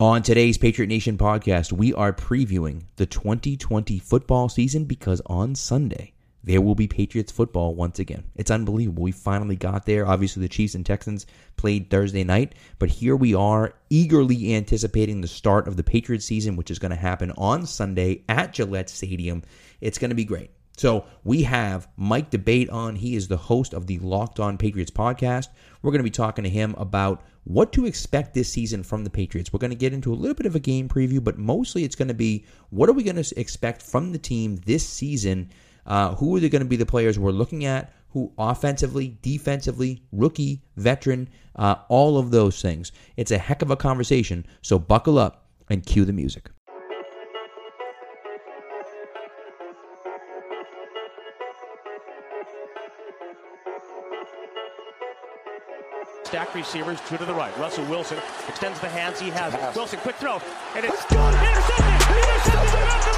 On today's Patriot Nation podcast, we are previewing the 2020 football season because on Sunday, there will be Patriots football once again. It's unbelievable. We finally got there. Obviously, the Chiefs and Texans played Thursday night, but here we are eagerly anticipating the start of the Patriots season, which is going to happen on Sunday at Gillette Stadium. It's going to be great. So we have Mike D'Abate on. He is the host of the Locked On Patriots podcast. We're going to be talking to him about what to expect this season from the Patriots. We're going to get into a little bit of a game preview, but mostly it's going to be what are we going to expect from the team this season? Uh, who are they going to be the players we're looking at? Who offensively, defensively, rookie, veteran, uh, all of those things. It's a heck of a conversation. So buckle up and cue the music. Stack receivers, two to the right. Russell Wilson extends the hands he has. Wilson, quick throw. And it's intercepted. Intercepted. Malcolm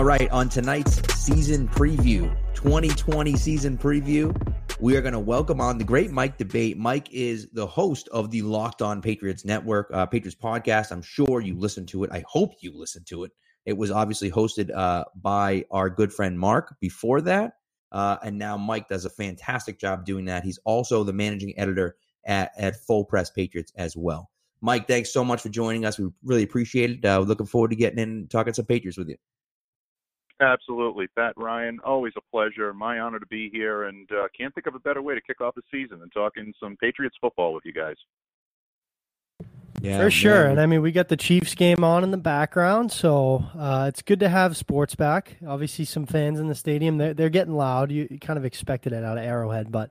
All right, on tonight's season preview, 2020 season preview, we are going to welcome on the great Mike D'Abate. Mike is the host of the Locked On Patriots Network, uh, Patriots podcast. I'm sure you listen to it. I hope you listen to it. It was obviously hosted uh, by our good friend Mark before that. Uh, and now Mike does a fantastic job doing that. He's also the managing editor at, at Full Press Patriots as well. Mike, thanks so much for joining us. We really appreciate it. Uh, looking forward to getting in and talking some Patriots with you. Absolutely, Pat Ryan. Always a pleasure. My honor to be here, and uh, can't think of a better way to kick off the season than talking some Patriots football with you guys. Yeah, For sure. man. And I mean, we got the Chiefs game on in the background, so uh, it's good to have sports back. Obviously, some fans in the stadium, they're, they're getting loud. You, you kind of expected it out of Arrowhead, but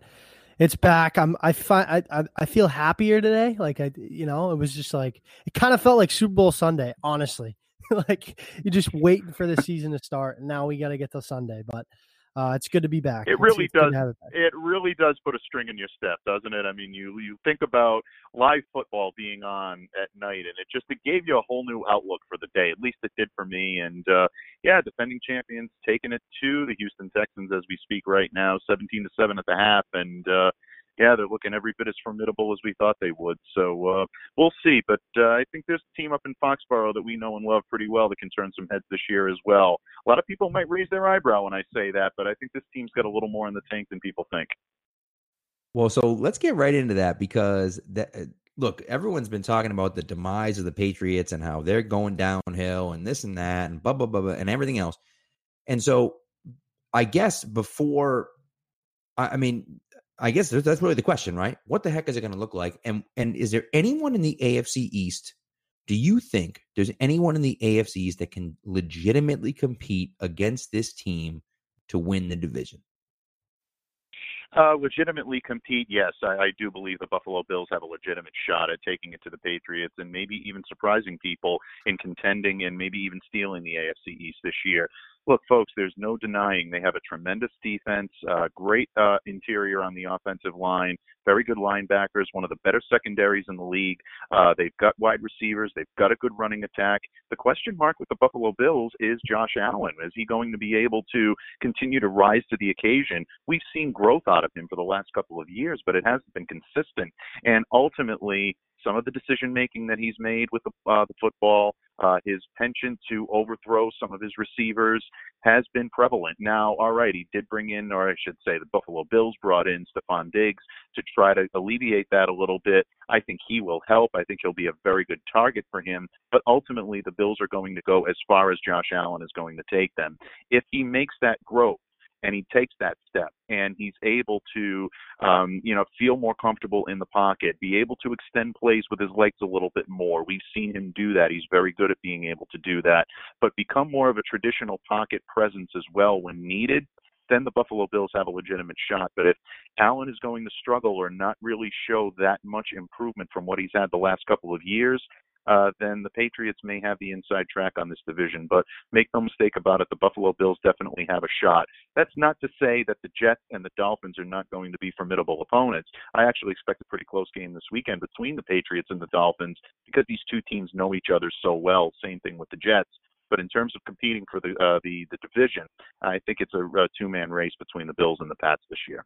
it's back. I'm, I find, I, I, I feel happier today. Like I, you know, it was just like, it kind of felt like Super Bowl Sunday, honestly. like you're just waiting for the season to start, and now we got to get to Sunday, but uh, it's good to be back. It It's- really it's does. it. It really does put a string in your step, doesn't it? I mean, you you think about live football being on at night, and it just it gave you a whole new outlook for the day. At least it did for me. And uh, yeah, defending champions taking it to the Houston Texans as we speak right now, 17 to seven at the half, and uh, yeah, they're looking every bit as formidable as we thought they would. So uh, we'll see. But uh, I think there's a team up in Foxborough that we know and love pretty well that can turn some heads this year as well. A lot of people might raise their eyebrow when I say that, but I think this team's got a little more in the tank than people think. Well, so let's get right into that because that uh, look, everyone's been talking about the demise of the Patriots and how they're going downhill and this and that and blah blah blah, blah and everything else. And so, I guess before, I, I mean, I guess that's really the question, right? What the heck is it going to look like? And and is there anyone in the AFC East? Do you think there's anyone in the AFC East that can legitimately compete against this team to win the division? Uh, legitimately compete, yes. I, I do believe the Buffalo Bills have a legitimate shot at taking it to the Patriots and maybe even surprising people in contending and maybe even stealing the AFC East this year. Look, folks, there's no denying they have a tremendous defense, uh, great uh, interior on the offensive line, very good linebackers, one of the better secondaries in the league. Uh, they've got wide receivers, they've got a good running attack. The question mark with the Buffalo Bills is Josh Allen. Is he going to be able to continue to rise to the occasion? We've seen growth out of him for the last couple of years, but it hasn't been consistent. And ultimately, some of the decision making that he's made with the, uh, the football, uh, his penchant to overthrow some of his receivers has been prevalent. Now, all right, he did bring in, or I should say, the Buffalo Bills brought in Stefon Diggs to try to alleviate that a little bit. I think he will help. I think he'll be a very good target for him. But ultimately, the Bills are going to go as far as Josh Allen is going to take them. If he makes that growth, and he takes that step and he's able to um, you know feel more comfortable in the pocket be able to extend plays with his legs a little bit more we've seen him do that he's very good at being able to do that but become more of a traditional pocket presence as well when needed then the Buffalo Bills have a legitimate shot. But if Allen is going to struggle or not really show that much improvement from what he's had the last couple of years, uh, then the Patriots may have the inside track on this division. But make no mistake about it, the Buffalo Bills definitely have a shot. That's not to say that the Jets and the Dolphins are not going to be formidable opponents. I actually expect a pretty close game this weekend between the Patriots and the Dolphins because these two teams know each other so well. Same thing with the Jets. But in terms of competing for the uh, the the division, I think it's a, a two man race between the Bills and the Pats this year.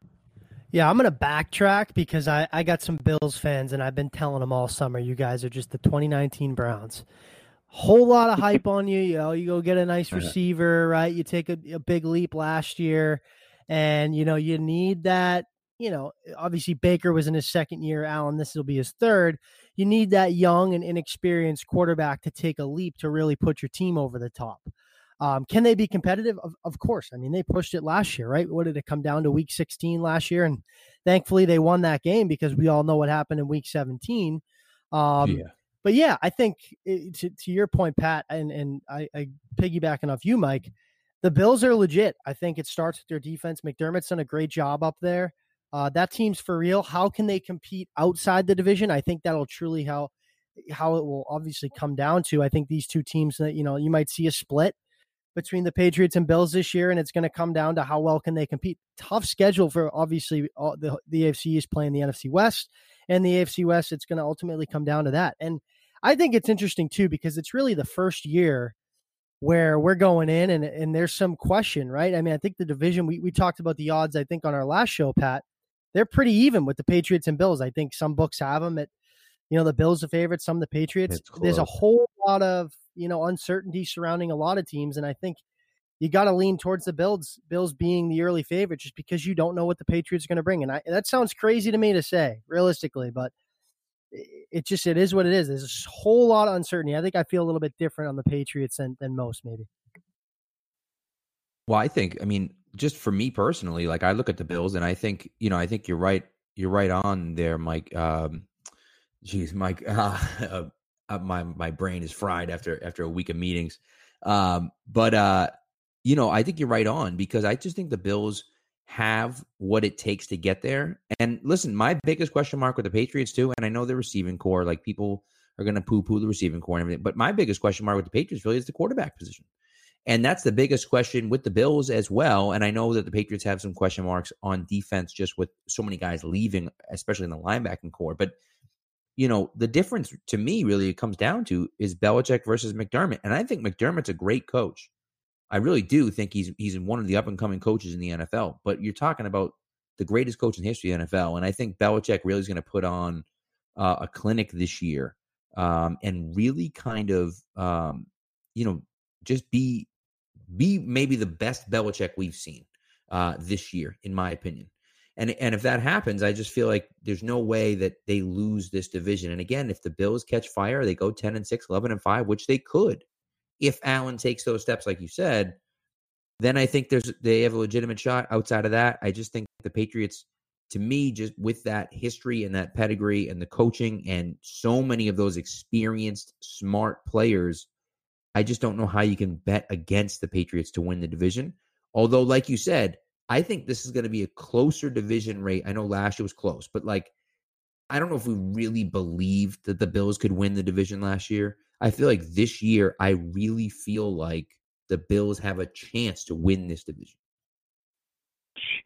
Yeah, I'm going to backtrack because I, I got some Bills fans, and I've been telling them all summer, you guys are just the 2019 Browns. Whole lot of hype on you. You know, you go get a nice uh-huh. receiver, right? You take a, a big leap last year, and, you know, you need that. You know, obviously Baker was in his second year. Allen, this will be his third. You need that young and inexperienced quarterback to take a leap to really put your team over the top. Um, can they be competitive? Of, of, course. I mean, they pushed it last year, right? What did it come down to week 16 last year? And thankfully they won that game because we all know what happened in week 17. Um, yeah. But yeah, I think it, to, to your point, Pat, and, and I, I piggybacking off you, Mike, the Bills are legit. I think it starts with their defense. McDermott's done a great job up there. Uh, that team's for real. How can they compete outside the division? I think that'll truly how how it will obviously come down to. I think these two teams that you know you might see a split between the Patriots and Bills this year, and it's going to come down to how well can they compete. Tough schedule for obviously all, the the AFC is playing the NFC West, and the AFC West. It's going to ultimately come down to that, and I think it's interesting too because it's really the first year where we're going in and and there's some question, right? I mean, I think the division we we talked about the odds. I think on our last show, Pat, they're pretty even with the Patriots and Bills. I think some books have them at you know the Bills the favorite, some the Patriots. There's a whole lot of you know uncertainty surrounding a lot of teams, and I think you got to lean towards the Bills. Bills being the early favorite, just because you don't know what the Patriots are going to bring. And I, that sounds crazy to me to say, realistically, but it just it is what it is. There's a whole lot of uncertainty. I think I feel a little bit different on the Patriots than, than most, maybe. Well, I think, I mean, just for me personally, like I look at the Bills and I think, you know, I think you're right. You're right on there, Mike. Um, geez, Mike, uh, uh, my my brain is fried after after a week of meetings. Um, but uh, you know, I think you're right on because I just think the Bills have what it takes to get there. And listen, my biggest question mark with the Patriots too, and I know the receiving core, like people are going to poo poo the receiving core and everything, but my biggest question mark with the Patriots really is the quarterback position. And that's the biggest question with the Bills as well. And I know that the Patriots have some question marks on defense just with so many guys leaving, especially in the linebacking core. But you know, the difference to me really it comes down to is Belichick versus McDermott. And I think McDermott's a great coach. I really do think he's he's one of the up and coming coaches in the NFL. But you're talking about the greatest coach in history of the NFL, and I think Belichick really is going to put on uh, a clinic this year um, and really kind of um, you know just be be maybe the best Belichick we've seen uh, this year, in my opinion. And and if that happens, I just feel like there's no way that they lose this division. And again, if the Bills catch fire, they go 10 and 6, 11 and 5, which they could. If Allen takes those steps like you said, then I think there's they have a legitimate shot. Outside of that, I just think the Patriots to me just with that history and that pedigree and the coaching and so many of those experienced smart players, I just don't know how you can bet against the Patriots to win the division. Although like you said, I think this is going to be a closer division rate. I know last year was close, but like, I don't know if we really believed that the Bills could win the division last year. I feel like this year, I really feel like the Bills have a chance to win this division.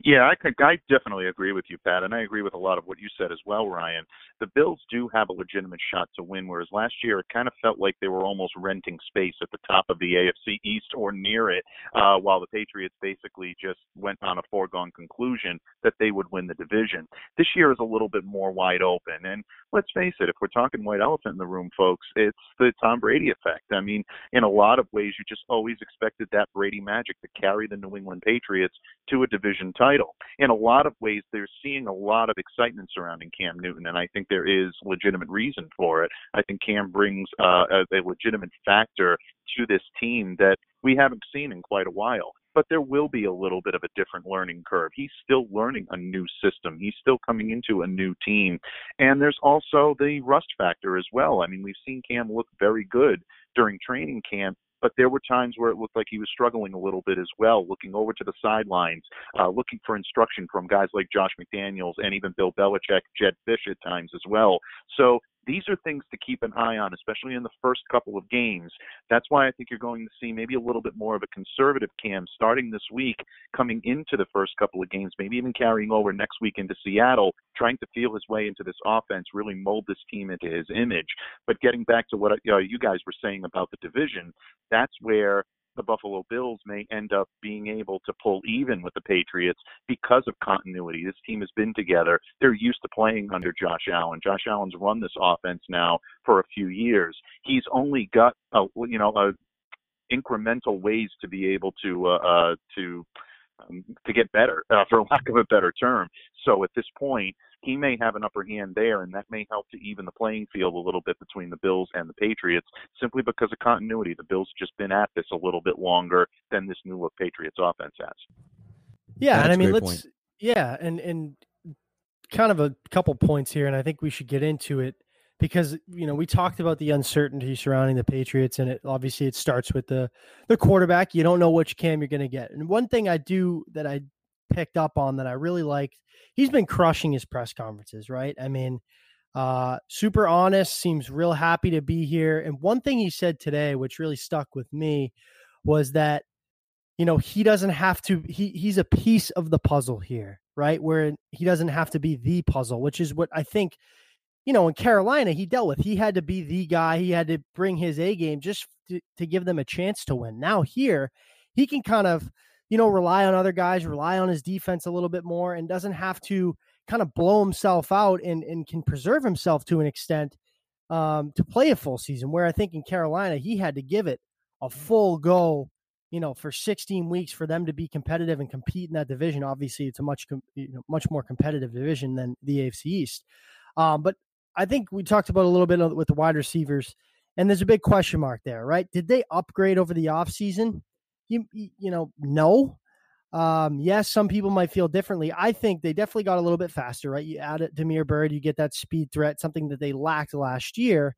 Yeah, I could, I definitely agree with you, Pat, and I agree with a lot of what you said as well, Ryan. The Bills do have a legitimate shot to win, whereas last year it kind of felt like they were almost renting space at the top of the AFC East or near it, uh, while the Patriots basically just went on a foregone conclusion that they would win the division. This year is a little bit more wide open, and let's face it, if we're talking white elephant in the room, folks, it's the Tom Brady effect. I mean, in a lot of ways, you just always expected that Brady magic to carry the New England Patriots to a division title title. In a lot of ways, they're seeing a lot of excitement surrounding Cam Newton, and I think there is legitimate reason for it. I think Cam brings uh, a, a legitimate factor to this team that we haven't seen in quite a while but there will be a little bit of a different learning curve. He's still learning a new system. He's still coming into a new team. And there's also the rust factor as well. I mean, we've seen Cam look very good during training camp but there were times where it looked like he was struggling a little bit as well, looking over to the sidelines, uh, looking for instruction from guys like Josh McDaniels and even Bill Belichick, Jedd Fisch at times as well. So these are things to keep an eye on, especially in the first couple of games. That's why I think you're going to see maybe a little bit more of a conservative cam starting this week, coming into the first couple of games, maybe even carrying over next week into Seattle, trying to feel his way into this offense, really mold this team into his image. But getting back to what uh, you guys were saying about the division, that's where the Buffalo Bills may end up being able to pull even with the Patriots because of continuity. This team has been together. They're used to playing under Josh Allen. Josh Allen's run this offense now for a few years. He's only got a you know a incremental ways to be able to uh, uh to um, to get better, uh, for lack of a better term. So at this point, he may have an upper hand there, and that may help to even the playing field a little bit between the Bills and the Patriots, simply because of continuity. The Bills just been at this a little bit longer than this new look Patriots offense has. Yeah, That's and I mean, let's point. yeah, and and kind of a couple points here, and I think we should get into it because you know we talked about the uncertainty surrounding the Patriots, and it obviously it starts with the the quarterback. You don't know which cam you're going to get, and one thing I do that I picked up on that I really liked he's been crushing his press conferences, right? I mean, uh, super honest, seems real happy to be here. And one thing he said today, which really stuck with me, was that you know he doesn't have to. He he's a piece of the puzzle here, right? Where he doesn't have to be the puzzle, which is what I think. You know, in Carolina, he dealt with. He had to be the guy. He had to bring his A game just to, to give them a chance to win. Now here, he can kind of you know, rely on other guys, rely on his defense a little bit more, and doesn't have to kind of blow himself out and, and can preserve himself to an extent um, to play a full season. Where I think in Carolina, he had to give it a full go, you know, for 16 weeks for them to be competitive and compete in that division. Obviously, it's a much you know, much more competitive division than the AFC East. Um, but I think we talked about a little bit with the wide receivers, and there's a big question mark there, right? Did they upgrade over the offseason? you you know no um, yes, some people might feel differently. I think they definitely got a little bit faster, right? You add it Damiere Byrd, you get that speed threat, something that they lacked last year.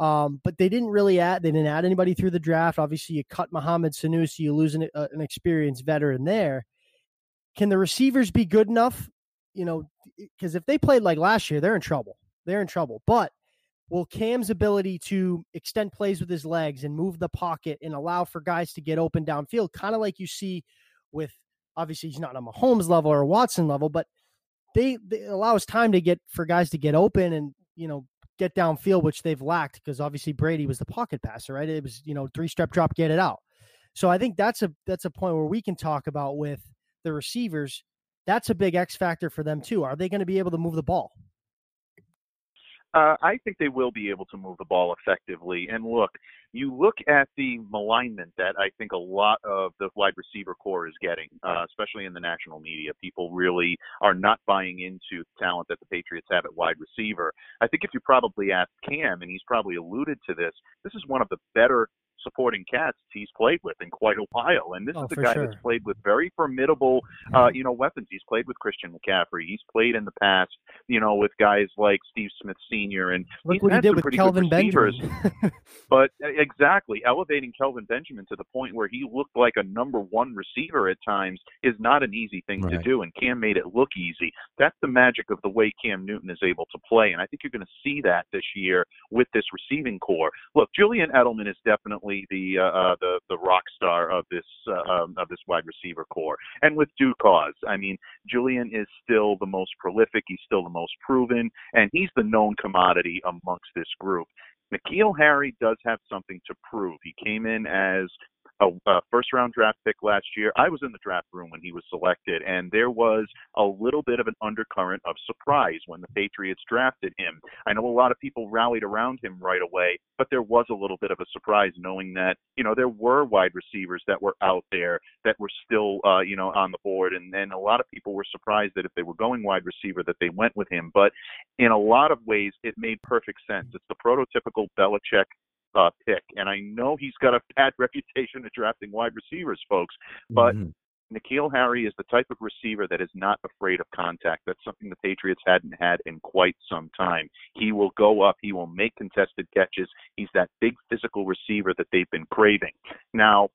Um, but they didn't really add. They didn't add anybody through the draft. Obviously, you cut Mohamed Sanu, so you lose an, uh, an experienced veteran there. Can the receivers be good enough? You know, because if they played like last year, they're in trouble. They're in trouble. But will Cam's ability to extend plays with his legs and move the pocket and allow for guys to get open downfield, kind of like you see with obviously he's not on a Mahomes level or Watson level, but they, they allows time to get for guys to get open and you know get downfield, which they've lacked because obviously Brady was the pocket passer, right? It was you know three step drop, get it out. So I think that's a that's a point where we can talk about with the receivers. That's a big X factor for them too. Are they going to be able to move the ball? Uh, I think they will be able to move the ball effectively. And look, you look at the malignment that I think a lot of the wide receiver core is getting, uh, especially in the national media. People really are not buying into the talent that the Patriots have at wide receiver. I think if you probably ask Cam, and he's probably alluded to this, this is one of the better supporting cats he's played with in quite a while. And this oh, is the guy sure. that's played with very formidable, uh, you know, weapons. He's played with Christian McCaffrey. He's played in the past, you know, with guys like Steve Smith Sr. And look what he did with Kelvin Benjamin. but exactly, elevating Kelvin Benjamin to the point where he looked like a number one receiver at times is not an easy thing right. to do. And Cam made it look easy. That's the magic of the way Cam Newton is able to play. And I think you're going to see that this year with this receiving core. Look, Julian Edelman is definitely the uh, uh, the the rock star of this uh, um, of this wide receiver core, and with due cause. I mean, Julian is still the most prolific. He's still the most proven, and he's the known commodity amongst this group. N'Keal Harry does have something to prove. He came in as a, a first round draft pick last year. I was in the draft room when he was selected, and there was a little bit of an undercurrent of surprise when the Patriots drafted him. I know a lot of people rallied around him right away, but there was a little bit of a surprise knowing that, you know, there were wide receivers that were out there that were still, uh, you know, on the board. And then a lot of people were surprised that if they were going wide receiver, that they went with him. But in a lot of ways, it made perfect sense. It's the prototypical Belichick uh, pick. And I know he's got a bad reputation of drafting wide receivers, folks, but mm-hmm. N'Keal Harry is the type of receiver that is not afraid of contact. That's something the Patriots hadn't had in quite some time. He will go up, he will make contested catches. He's that big physical receiver that they've been craving. Now,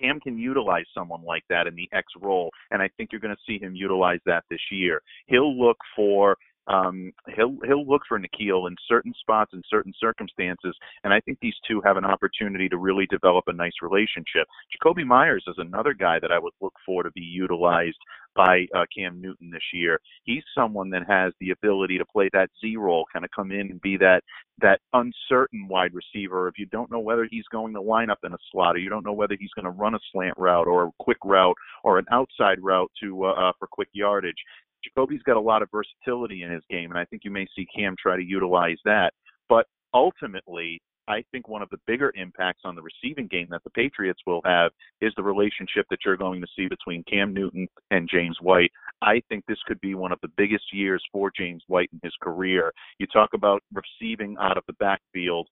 Cam can utilize someone like that in the X role, and I think you're going to see him utilize that this year. He'll look for um, he'll he'll look for N'Keal in certain spots in certain circumstances, and I think these two have an opportunity to really develop a nice relationship. Jakobi Meyers is another guy that I would look for to be utilized by uh, Cam Newton this year. He's someone that has the ability to play that Z role, kind of come in and be that that uncertain wide receiver. If you don't know whether he's going to line up in a slot, or you don't know whether he's going to run a slant route or a quick route or an outside route to uh, uh, for quick yardage. Jakobi's got a lot of versatility in his game, and I think you may see Cam try to utilize that. But ultimately, I think one of the bigger impacts on the receiving game that the Patriots will have is the relationship that you're going to see between Cam Newton and James White. I think this could be one of the biggest years for James White in his career. You talk about receiving out of the backfield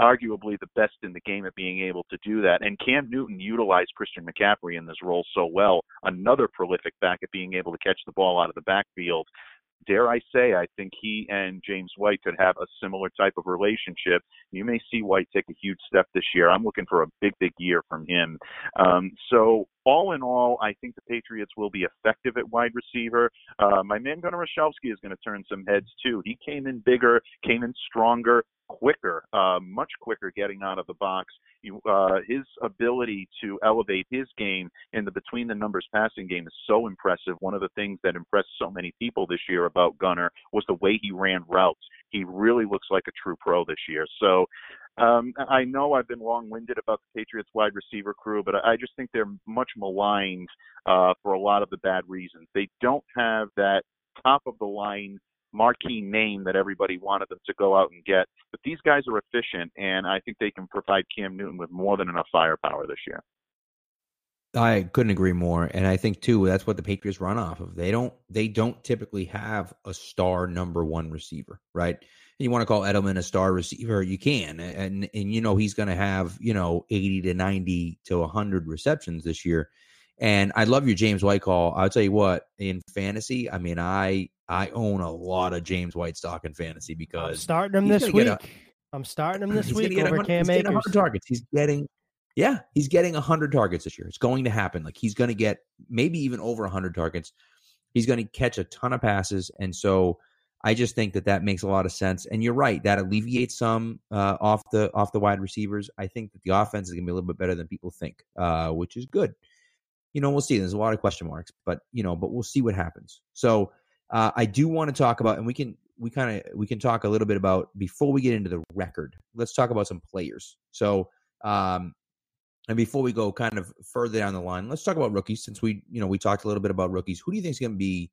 arguably the best in the game at being able to do that. And Cam Newton utilized Christian McCaffrey in this role so well, another prolific back at being able to catch the ball out of the backfield. Dare I say, I think he and James White could have a similar type of relationship. You may see White take a huge step this year. I'm looking for a big, big year from him. Um, so all in all, I think the Patriots will be effective at wide receiver. Uh, my man Gunnar Olszewski is going to turn some heads too. He came in bigger, came in stronger, quicker, uh, much quicker getting out of the box. You, uh, his ability to elevate his game in the between the numbers passing game is so impressive. One of the things that impressed so many people this year about Gunnar was the way he ran routes. He really looks like a true pro this year. So um, I know I've been long-winded about the Patriots wide receiver crew, but I just think they're much maligned uh, for a lot of the bad reasons. They don't have that top of the line marquee name that everybody wanted them to go out and get. But these guys are efficient, and I think they can provide Cam Newton with more than enough firepower this year. I couldn't agree more, and I think too that's what the Patriots run off of. They don't they don't typically have a star number one receiver, right? And you want to call Edelman a star receiver, you can, and and you know he's going to have you know eighty to ninety to hundred receptions this year. And I love your James White call. I'll tell you what, in fantasy, I mean, I I own a lot of James White stock in fantasy because I'm starting him this week. A, I'm starting him this week over Cam Akers. 100 targets. He's getting, yeah, he's getting 100 targets this year. It's going to happen. Like he's going to get maybe even over 100 targets. He's going to catch a ton of passes, and so I just think that that makes a lot of sense. And you're right, that alleviates some uh, off the off the wide receivers. I think that the offense is going to be a little bit better than people think, uh, which is good. You know, we'll see. There's a lot of question marks, but you know, but we'll see what happens. So uh, I do want to talk about, and we can we kind of we can talk a little bit about before we get into the record. Let's talk about some players. So, um, and before we go kind of further down the line, let's talk about rookies. Since we you know we talked a little bit about rookies, who do you think is going to be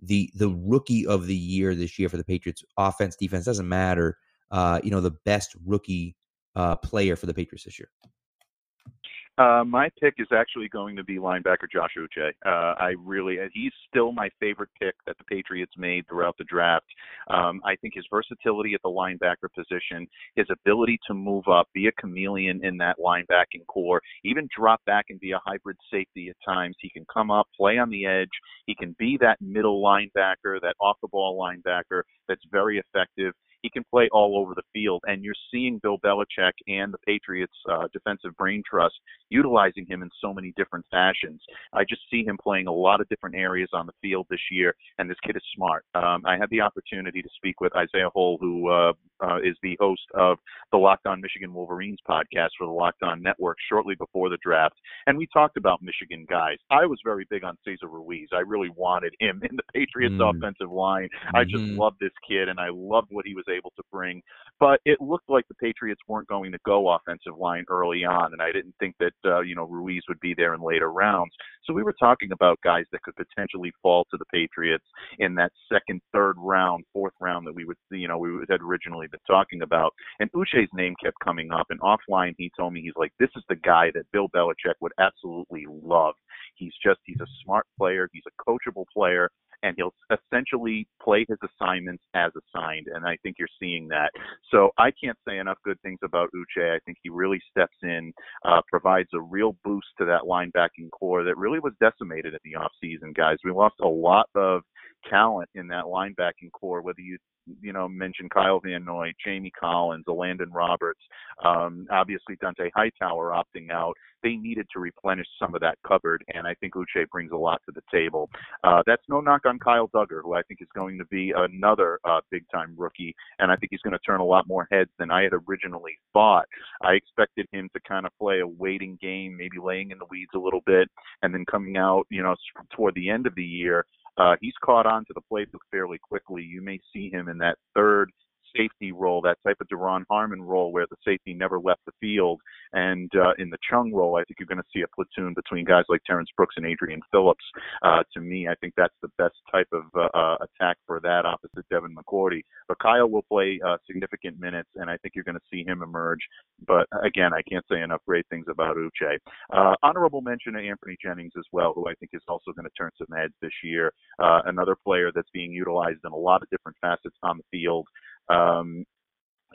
the the rookie of the year this year for the Patriots? Offense, defense doesn't matter. Uh, you know, the best rookie uh, player for the Patriots this year. Uh, my pick is actually going to be linebacker Josh Uche. Uh, I really, uh, he's still my favorite pick that the Patriots made throughout the draft. Um, I think his versatility at the linebacker position, his ability to move up, be a chameleon in that linebacking core, even drop back and be a hybrid safety at times. He can come up, play on the edge. He can be that middle linebacker, that off the ball linebacker that's very effective he can play all over the field. And you're seeing Bill Belichick and the Patriots uh, defensive brain trust utilizing him in so many different fashions. I just see him playing a lot of different areas on the field this year, and this kid is smart. Um, I had the opportunity to speak with Isaiah Hole, who uh, uh, is the host of the Locked On Michigan Wolverines podcast for the Locked On Network shortly before the draft, and we talked about Michigan guys. I was very big on Cesar Ruiz. I really wanted him in the Patriots mm. offensive line. I just mm-hmm. this kid, and I loved what he was able to bring. But it looked like the Patriots weren't going to go offensive line early on, and I didn't think that uh, you know Ruiz would be there in later rounds. So we were talking about guys that could potentially fall to the Patriots in that second, third round, fourth round that we would you know we had originally been talking about. And Uche's name kept coming up, and offline he told me he's like, this is the guy that Bill Belichick would absolutely love. He's just he's a smart player, he's a coachable player, and he'll essentially play his assignments as assigned. And I think you're seeing that. So I can't say enough good things about Uche. I think he really steps in, uh, provides a real boost to that linebacking core that really was decimated in the offseason, guys. We lost a lot of talent in that linebacking core, whether you you know, mentioned Kyle Van Noy, Jamie Collins, Landon Roberts, um, obviously Dont'a Hightower opting out. They needed to replenish some of that cupboard, and I think Uche brings a lot to the table. Uh, that's no knock on Kyle Dugger, who I think is going to be another uh, big time rookie, and I think he's going to turn a lot more heads than I had originally thought. I expected him to kind of play a waiting game, maybe laying in the weeds a little bit, and then coming out, you know, toward the end of the year uh, he's caught on to the playbook fairly quickly. You may see him in that third safety role, that type of Duron Harmon role where the safety never left the field. And uh, in the Chung role, I think you're going to see a platoon between guys like Terrence Brooks and Adrian Phillips. Uh, to me, I think that's the best type of uh, uh, attack for that opposite Devin McCourty. But Kyle will play uh, significant minutes, and I think you're going to see him emerge. But again, I can't say enough great things about Uche. Uh, honorable mention to Anfernee Jennings as well, who I think is also going to turn some heads this year. Another player that's being utilized in a lot of different facets on the field. Um,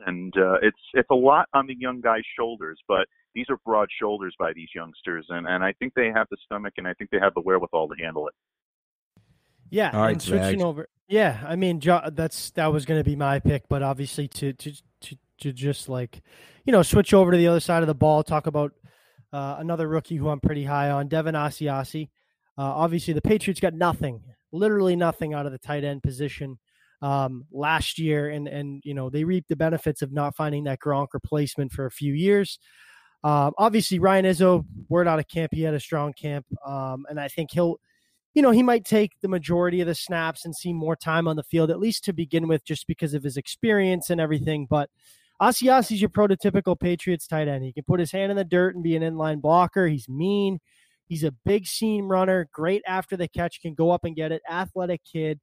and uh, it's it's a lot on the young guy's shoulders, but these are broad shoulders by these youngsters, and and I think they have the stomach and I think they have the wherewithal to handle it. Yeah, All right, and switching Zags. over. Yeah, I mean that's that was going to be my pick, but obviously to to to to just like you know switch over to the other side of the ball, talk about uh, another rookie who I'm pretty high on, Devin Asiasi. Uh, obviously, the Patriots got nothing, literally nothing out of the tight end position um, last year, and and you know they reaped the benefits of not finding that Gronk replacement for a few years. Um, obviously, Ryan Izzo, word out of camp, he had a strong camp, um, and I think he'll, you know, he might take the majority of the snaps and see more time on the field, at least to begin with, just because of his experience and everything. But Asiasi's your prototypical Patriots tight end. He can put his hand in the dirt and be an inline blocker. He's mean. He's a big seam runner, great after the catch, can go up and get it. Athletic kid.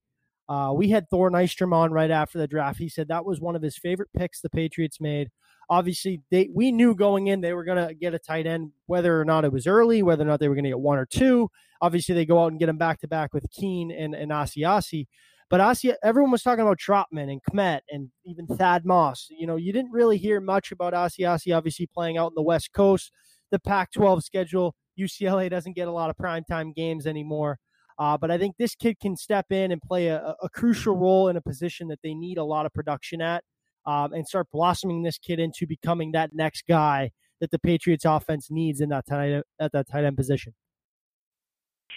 Uh, we had Thor Nystrom on right after the draft. He said that was one of his favorite picks the Patriots made. Obviously, they we knew going in they were going to get a tight end, whether or not it was early, whether or not they were going to get one or two. Obviously, they go out and get him back to back with Keene and, and Asiasi. But Asi, everyone was talking about Trautman and Kmet and even Thad Moss. You know, you didn't really hear much about Asiasi, obviously playing out in the West Coast. The Pac 12 schedule, UCLA doesn't get a lot of primetime games anymore. Uh, but I think this kid can step in and play a, a, crucial role in a position that they need a lot of production at um, and start blossoming this kid into becoming that next guy that the Patriots offense needs in that tight, at that tight end position.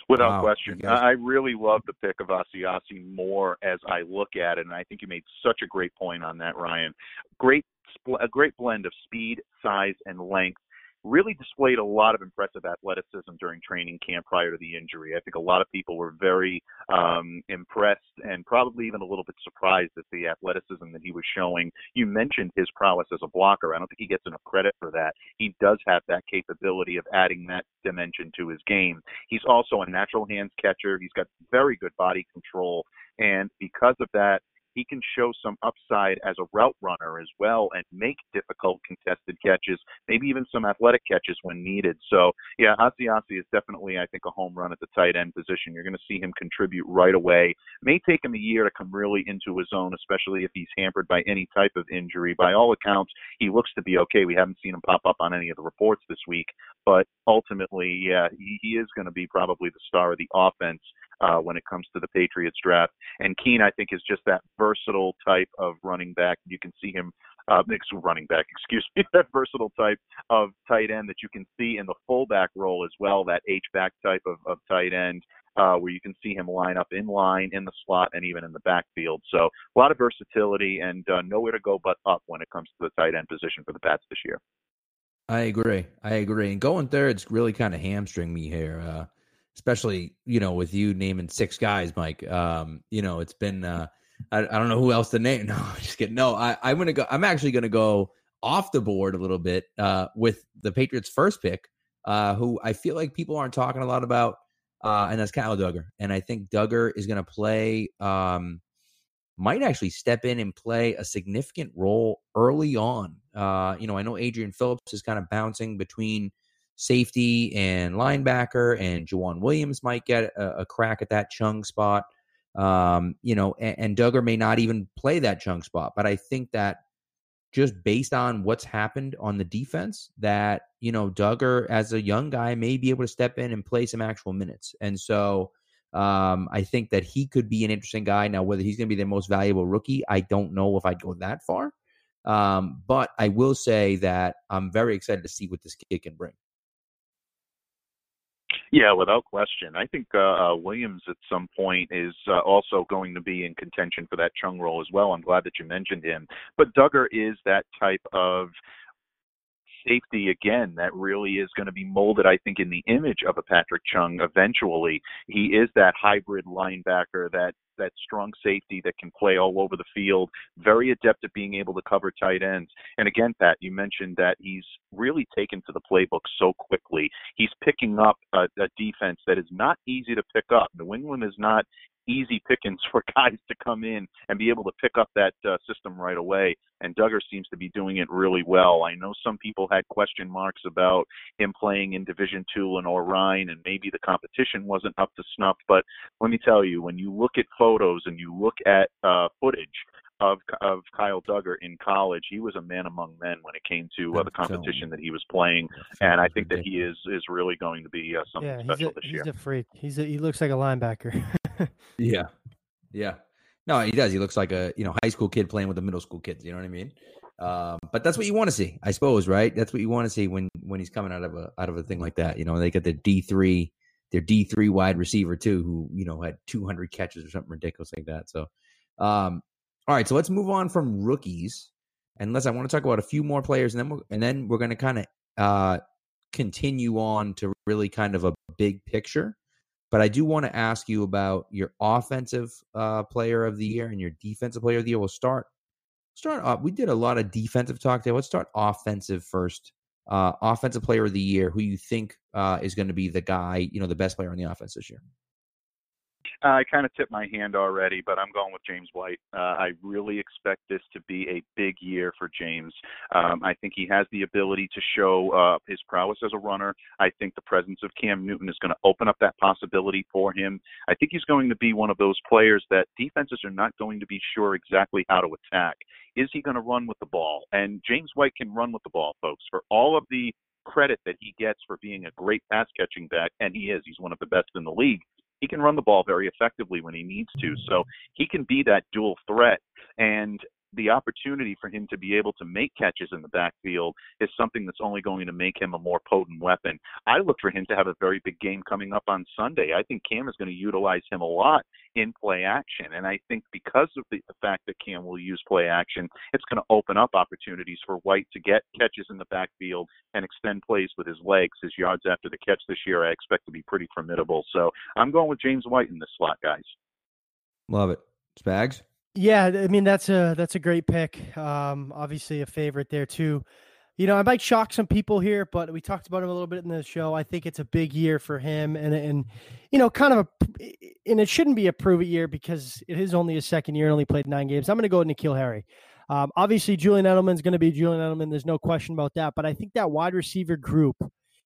Without wow. question. I really love the pick of Asiasi more as I look at it, and I think you made such a great point on that, Ryan. Great, a great blend of speed, size, and length really displayed a lot of impressive athleticism during training camp prior to the injury. I think a lot of people were very um, impressed and probably even a little bit surprised at the athleticism that he was showing. You mentioned his prowess as a blocker. I don't think he gets enough credit for that. He does have that capability of adding that dimension to his game. He's also a natural hands catcher. He's got very good body control. And because of that, he can show some upside as a route runner as well and make difficult contested catches, maybe even some athletic catches when needed. So, yeah, Asiasi is definitely, I think, a home run at the tight end position. You're going to see him contribute right away. May take him a year to come really into his own, especially if he's hampered by any type of injury. By all accounts, he looks to be okay. We haven't seen him pop up on any of the reports this week, but ultimately, yeah, he, he is going to be probably the star of the offense uh, when it comes to the Patriots draft. And Keene, I think, is just that versatile type of running back. You can see him uh, running back, excuse me, that versatile type of tight end that you can see in the fullback role as well, that H back type of, of tight end. Uh, where you can see him line up in line, in the slot, and even in the backfield. So a lot of versatility and uh, nowhere to go but up when it comes to the tight end position for the Pats this year. I agree. I agree. And going third third's really kind of hamstring me here. Uh, especially you know with you naming six guys, Mike. Um, you know, it's been uh, I, I don't know who else to name. No, I'm just kidding. No, I, I'm gonna go. I'm actually gonna go off the board a little bit uh, with the Patriots' first pick, uh, who I feel like people aren't talking a lot about, uh, and that's Kyle Dugger. And I think Dugger is going to play, um, might actually step in and play a significant role early on. Uh, you know, I know Adrian Phillips is kind of bouncing between safety and linebacker, and Joejuan Williams might get a, a crack at that Chung spot. Um, you know, and, and Dugger may not even play that Chung spot, but I think that just based on what's happened on the defense, that you know Dugger as a young guy may be able to step in and play some actual minutes, and so um, I think that he could be an interesting guy. Now, whether he's going to be the most valuable rookie, I don't know if I'd go that far. Um, but I will say that I'm very excited to see what this kid can bring. Yeah, without question. I think uh, uh, Williams at some point is uh, also going to be in contention for that Chung role as well. I'm glad that you mentioned him. But Dugger is that type of safety again that really is going to be molded, I think, in the image of a Patrick Chung eventually. He is that hybrid linebacker, that that strong safety that can play all over the field, very adept at being able to cover tight ends. And again, Pat, you mentioned that he's really taken to the playbook so quickly. He's picking up a, a defense that is not easy to pick up. New England is not easy pickings for guys to come in and be able to pick up that uh, system right away. And Dugger seems to be doing it really well. I know some people had question marks about him playing in Division Two Lenoir-Rhyne, and maybe the competition wasn't up to snuff. But let me tell you, when you look at photos and you look at uh, footage of of Kyle Dugger in college, he was a man among men when it came to uh, the competition that he was playing, and I think that he is is really going to be uh, something yeah, special a, this he's year. He's a freak. He's a, he looks like a linebacker. yeah, yeah. No, he does. He looks like a you know high school kid playing with the middle school kids. You know what I mean? Um, but that's what you want to see, I suppose, right? That's what you want to see when when he's coming out of a out of a thing like that. You know, they got the D three, their D three wide receiver too, who you know had 200 catches or something ridiculous like that. So, um, all right, so let's move on from rookies, unless I want to talk about a few more players, and then we're, and then we're going to kind of uh, continue on to really kind of a big picture. But I do want to ask you about your offensive uh, player of the year and your defensive player of the year. We'll start start off. We did a lot of defensive talk today. Let's start offensive first. Uh, offensive player of the year, who you think uh, is going to be the guy, you know, the best player on the offense this year? I kind of tipped my hand already, but I'm going with James White. Uh, I really expect this to be a big year for James. Um, I think he has the ability to show uh, his prowess as a runner. I think the presence of Cam Newton is going to open up that possibility for him. I think he's going to be one of those players that defenses are not going to be sure exactly how to attack. Is he going to run with the ball? And James White can run with the ball, folks. For all of the credit that he gets for being a great pass catching back, and he is, he's one of the best in the league he can run the ball very effectively when he needs to. So he can be that dual threat. And the opportunity for him to be able to make catches in the backfield is something that's only going to make him a more potent weapon. I look for him to have a very big game coming up on Sunday. I think Cam is going to utilize him a lot in play action. And I think because of the, the fact that Cam will use play action, it's going to open up opportunities for White to get catches in the backfield and extend plays with his legs. His yards after the catch this year, I expect to be pretty formidable. So I'm going with James White in this slot, guys. Love it. Spags? Yeah, I mean that's a that's a great pick. Um, obviously a favorite there too. You know, I might shock some people here, but we talked about him a little bit in the show. I think it's a big year for him, and and you know, kind of a and it shouldn't be a prove it year because it is only his second year and only played nine games. I'm going to go with N'Keal Harry. Um, obviously, Julian Edelman's going to be Julian Edelman. There's no question about that. But I think that wide receiver group,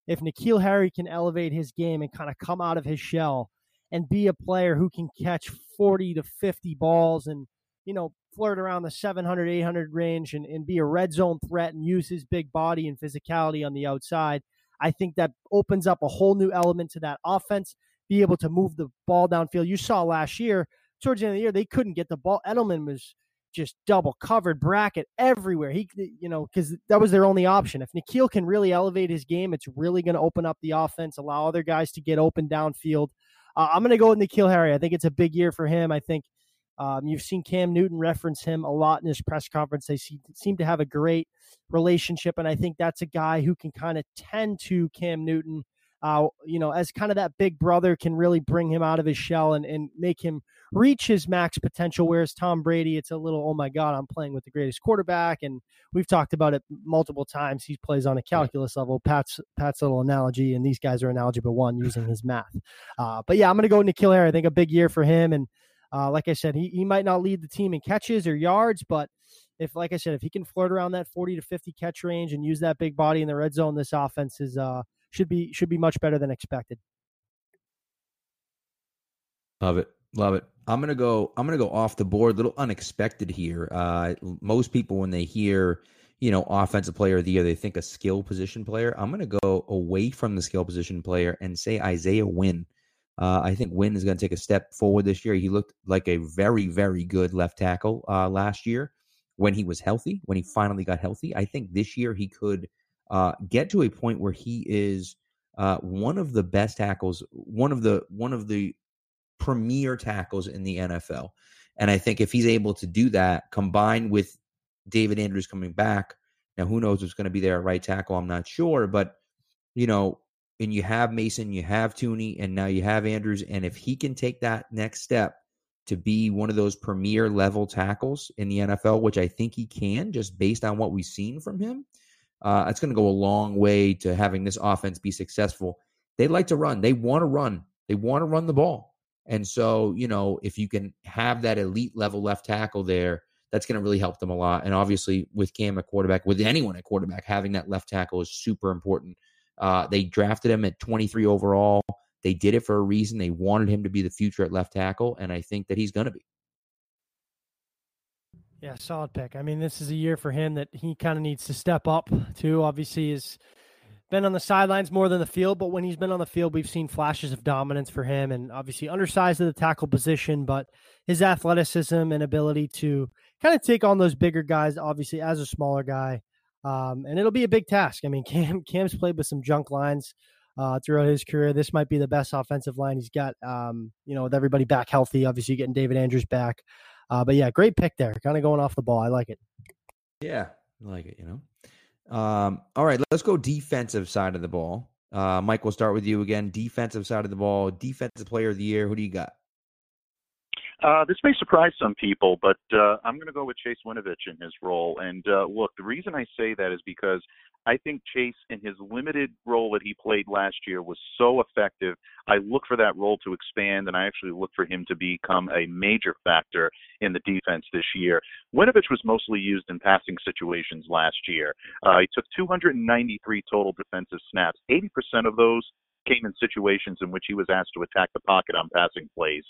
if N'Keal Harry can elevate his game and kind of come out of his shell and be a player who can catch 40 to 50 balls and you know, flirt around the 700, 800 range and, and be a red zone threat and use his big body and physicality on the outside. I think that opens up a whole new element to that offense, be able to move the ball downfield. You saw last year, towards the end of the year, they couldn't get the ball. Edelman was just double covered bracket everywhere. He, you know, because that was their only option. If N'Keal can really elevate his game, it's really going to open up the offense, allow other guys to get open downfield. Uh, I'm going to go with N'Keal Harry. I think it's a big year for him. I think um, you've seen Cam Newton reference him a lot in his press conference. They seem to have a great relationship, and I think that's a guy who can kind of tend to Cam Newton. Uh, you know, as kind of that big brother can really bring him out of his shell and, and make him reach his max potential. Whereas Tom Brady, it's a little, oh my God, I'm playing with the greatest quarterback. And we've talked about it multiple times. He plays on a calculus level. Pat's Pat's little analogy, and these guys are in algebra one using his math. Uh, but yeah, I'm going to go N'Keal Harry. I think a big year for him. And uh, like I said, he, he might not lead the team in catches or yards, but if, like I said, if he can flirt around that 40 to 50 catch range and use that big body in the red zone, this offense is uh, should be should be much better than expected. Love it. Love it. I'm gonna go. I'm gonna go off the board. A little unexpected here. Uh, most people, when they hear, you know, offensive player of the year, they think a skill position player. I'm gonna go away from the skill position player and say Isaiah Wynn. Uh, I think Wynn is going to take a step forward this year. He looked like a very, very good left tackle uh, last year when he was healthy. When he finally got healthy, I think this year he could uh, get to a point where he is uh, one of the best tackles, one of the one of the premier tackles in the NFL. And I think if he's able to do that, combined with David Andrews coming back, now who knows what's going to be there at right tackle? I'm not sure, but you know, and you have Mason, you have Thuney, and now you have Andrews, and if he can take that next step to be one of those premier level tackles in the NFL, which I think he can, just based on what we've seen from him, uh, it's going to go a long way to having this offense be successful. They like to run. They want to run. They want to run the ball. And so, you know, if you can have that elite level left tackle there, that's going to really help them a lot. And obviously, with Cam at quarterback, with anyone at quarterback, having that left tackle is super important. Uh, they drafted him at 23 overall. They did it for a reason. They wanted him to be the future at left tackle, and I think that he's going to be. Yeah, solid pick. I mean, this is a year for him that he kind of needs to step up too. Obviously, he's been on the sidelines more than the field, but when he's been on the field, we've seen flashes of dominance for him and obviously undersized at the tackle position, but his athleticism and ability to kind of take on those bigger guys, obviously as a smaller guy. Um, and it'll be a big task. I mean, Cam Cam's played with some junk lines uh, throughout his career. This might be the best offensive line he's got. Um, you know, with everybody back healthy, obviously getting David Andrews back. Uh, but yeah, great pick there. Kind of going off the ball. I like it. Yeah, I like it. You know. Um, all right, let's go defensive side of the ball. Uh, Mike, we'll start with you again. Defensive side of the ball, defensive player of the year. Who do you got? Uh, this may surprise some people, but uh, I'm going to go with Chase Winovich in his role. And uh, look, the reason I say that is because I think Chase, in his limited role that he played last year, was so effective. I look for that role to expand, and I actually look for him to become a major factor in the defense this year. Winovich was mostly used in passing situations last year. Uh, he took 293 total defensive snaps. 80% of those came in situations in which he was asked to attack the pocket on passing plays.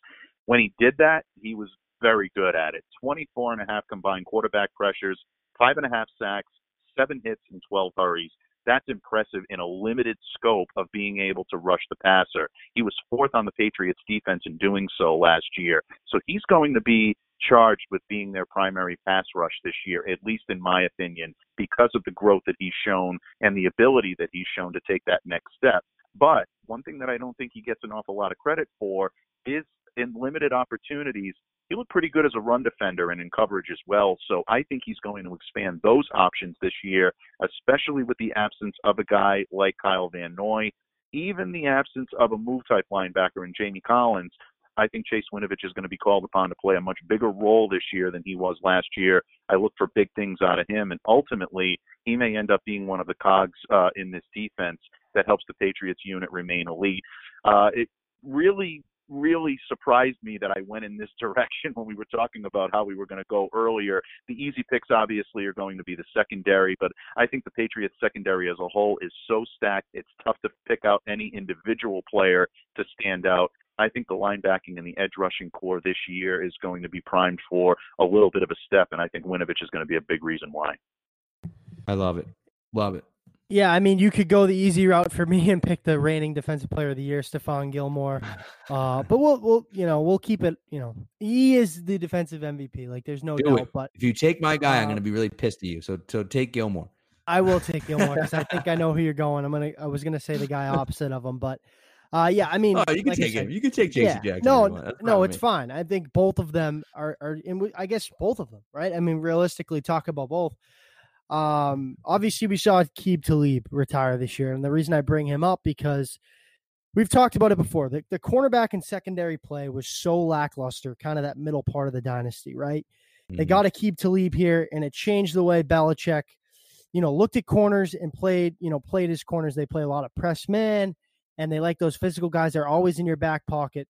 When he did that, he was very good at it. 24 and a half combined quarterback pressures, five and a half sacks, seven hits and 12 hurries. That's impressive in a limited scope of being able to rush the passer. He was fourth on the Patriots defense in doing so last year. So he's going to be charged with being their primary pass rush this year, at least in my opinion, because of the growth that he's shown and the ability that he's shown to take that next step. But one thing that I don't think he gets an awful lot of credit for is in limited opportunities, he looked pretty good as a run defender and in coverage as well. So I think he's going to expand those options this year, especially with the absence of a guy like Kyle Van Noy, even the absence of a move type linebacker in Jamie Collins. I think Chase Winovich is going to be called upon to play a much bigger role this year than he was last year. I look for big things out of him, and ultimately, he may end up being one of the cogs uh, in this defense that helps the Patriots unit remain elite. Uh, it really really surprised me that I went in this direction when we were talking about how we were going to go earlier. The easy picks obviously are going to be the secondary, but I think the Patriots secondary as a whole is so stacked, it's tough to pick out any individual player to stand out. I think the linebacking and the edge rushing core this year is going to be primed for a little bit of a step, and I think Winovich is going to be a big reason why. I love it. Love it. Yeah, I mean, you could go the easy route for me and pick the reigning defensive player of the year, Stephon Gilmore. Uh, but we'll, we'll, you know, we'll keep it. You know, he is the defensive MVP. Like, there's no Do doubt. it. But if you take my guy, I'm going to um, be really pissed at you. So, so take Gilmore. I will take Gilmore because I think I know who you're going. I'm gonna. I was gonna say the guy opposite of him, but uh, yeah, I mean, Oh, you can like take said, him. You can take Jason yeah, Jackson. no, if you want. That's no, it's me. fine. I think both of them are, are, and we, I guess both of them, right? I mean, realistically, talk about both. Um, obviously, we saw Aqib Talib retire this year, and the reason I bring him up because we've talked about it before. The, the cornerback and secondary play was so lackluster, kind of that middle part of the dynasty, right? They Mhm. got to keep Talib here, and it changed the way Belichick, you know, looked at corners and played, you know, played his corners. They play a lot of press man, and they like those physical guys. They're always in your back pocket.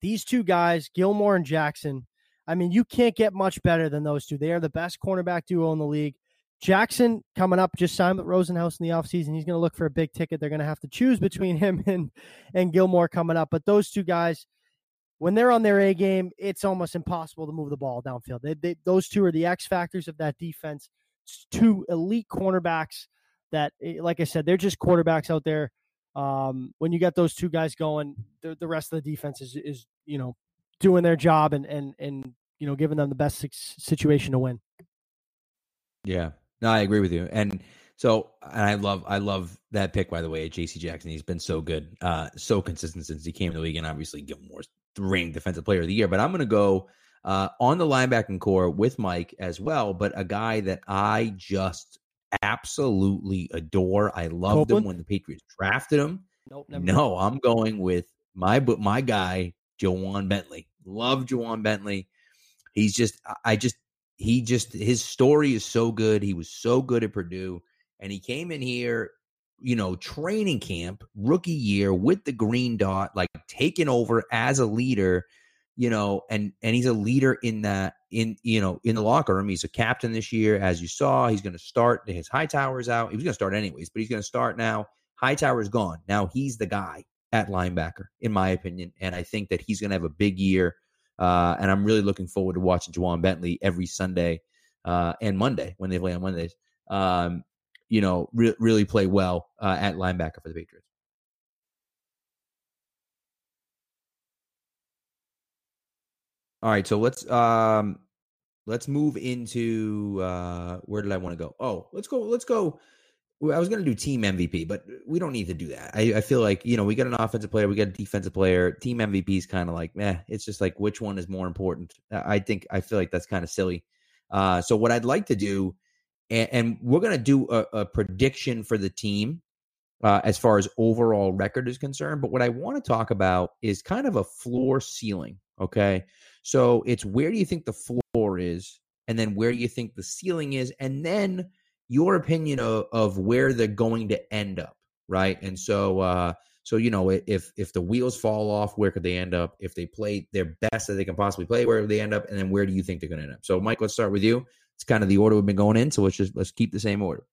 These two guys, Gilmore and Jackson, I mean, you can't get much better than those two. They are the best cornerback duo in the league. Jackson coming up, just signed with Rosenhaus in the offseason. He's going to look for a big ticket. They're going to have to choose between him and, and Gilmore coming up. But those two guys, when they're on their A game, it's almost impossible to move the ball downfield. They, they, those two are the X factors of that defense. It's two elite cornerbacks that, eh, like I said, they're just quarterbacks out there. Um, when you get those two guys going, the, the rest of the defense is, is you know doing their job and and and you know giving them the best situation to win. Yeah, no, I agree with you, and so and I love I love that pick by the way, J.C. Jackson. He's been so good, uh, so consistent since he came in the league, and obviously Gilmore's the reigning defensive player of the year. But I'm going to go uh, on the linebacking core with Mike as well, but a guy that I just absolutely adore. I loved Copeland? him when the Patriots drafted him. Nope, no, I'm going with my my guy, Ja'Whaun Bentley. Love Ja'Whaun Bentley. He's just I just he just his story is so good. He was so good at Purdue, and he came in here, you know, training camp, rookie year with the green dot, like taking over as a leader you know, and and he's a leader in that in you know in the locker room. He's a captain this year, as you saw. He's going to start. His Hightower's out. He was going to start anyways, but he's going to start now. Hightower's gone. Now he's the guy at linebacker, in my opinion, and I think that he's going to have a big year. Uh, and I'm really looking forward to watching Ja'Whaun Bentley every Sunday uh, and Monday when they play on Mondays. Um, you know, re- really play well uh, at linebacker for the Patriots. All right, so let's um let's move into uh where did I want to go? Oh, let's go let's go I was going to do team MVP, but we don't need to do that. I, I, feel like, you know, we got an offensive player, we got a defensive player. Team MVP is kind of like, eh, it's just like which one is more important. I think, I feel like that's kind of silly. Uh, so, what I'd like to do, and, and we're going to do a, a, prediction for the team uh, as far as overall record is concerned. But what I want to talk about is kind of a floor ceiling. Okay. So it's where do you think the floor is? And then where do you think the ceiling is? And then your opinion of, of where they're going to end up. Right. And so, uh, so you know, if if the wheels fall off, where could they end up? If they play their best that they can possibly play, where they end up? And then where do you think they're going to end up? So, Mike, let's start with you. It's kind of the order we've been going in, so let's just let's keep the same order.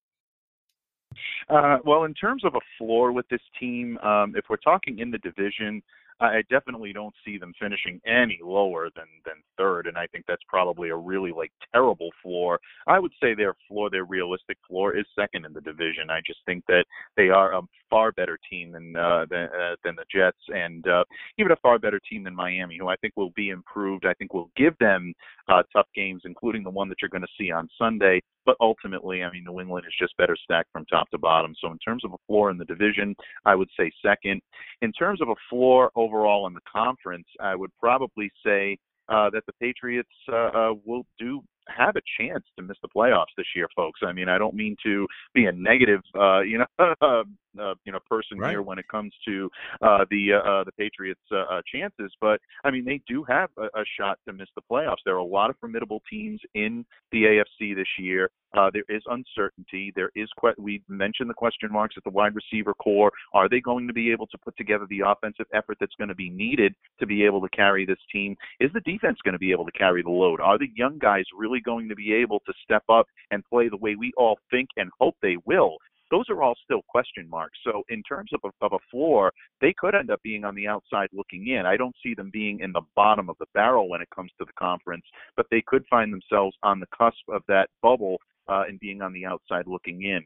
Uh, well, in terms of a floor with this team, um, if we're talking in the division, I definitely don't see them finishing any lower than than third, and I think that's probably a really like terrible floor. I would say their floor, their realistic floor, is second in the division. I just think that they are a far better team than uh, than, uh, than the Jets, and uh, even a far better team than Miami, who I think will be improved. I think will give them uh, tough games, including the one that you're going to see on Sunday. But ultimately, I mean, New England is just better stacked from top to bottom. So in terms of a floor in the division, I would say second. In terms of a floor overall in the conference, I would probably say uh, that the Patriots uh, uh, will do have a chance to miss the playoffs this year, folks. I mean, I don't mean to be a negative, uh, you know, uh, you know person right. here when it comes to uh, the uh, uh, the Patriots' uh, uh, chances. But I mean, they do have a, a shot to miss the playoffs. There are a lot of formidable teams in the AFC this year. Uh, there is uncertainty. There is que- we mentioned the question marks at the wide receiver core. Are they going to be able to put together the offensive effort that's going to be needed to be able to carry this team? Is the defense going to be able to carry the load? Are the young guys really going to be able to step up and play the way we all think and hope they will? Those are all still question marks. So in terms of a, of a floor, they could end up being on the outside looking in. I don't see them being in the bottom of the barrel when it comes to the conference, but they could find themselves on the cusp of that bubble uh, and being on the outside looking in.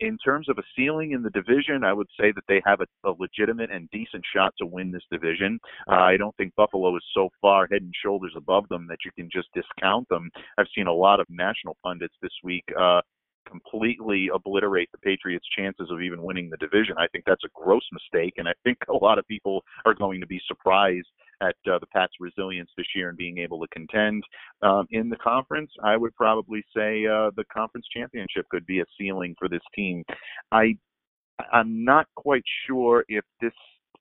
In terms of a ceiling in the division, I would say that they have a, a legitimate and decent shot to win this division. Uh, I don't think Buffalo is so far head and shoulders above them that you can just discount them. I've seen a lot of national pundits this week uh, completely obliterate the Patriots' chances of even winning the division. I think that's a gross mistake, and I think a lot of people are going to be surprised at uh, the Pats' resilience this year and being able to contend um, in the conference. I would probably say uh, the conference championship could be a ceiling for this team. I I'm not quite sure if this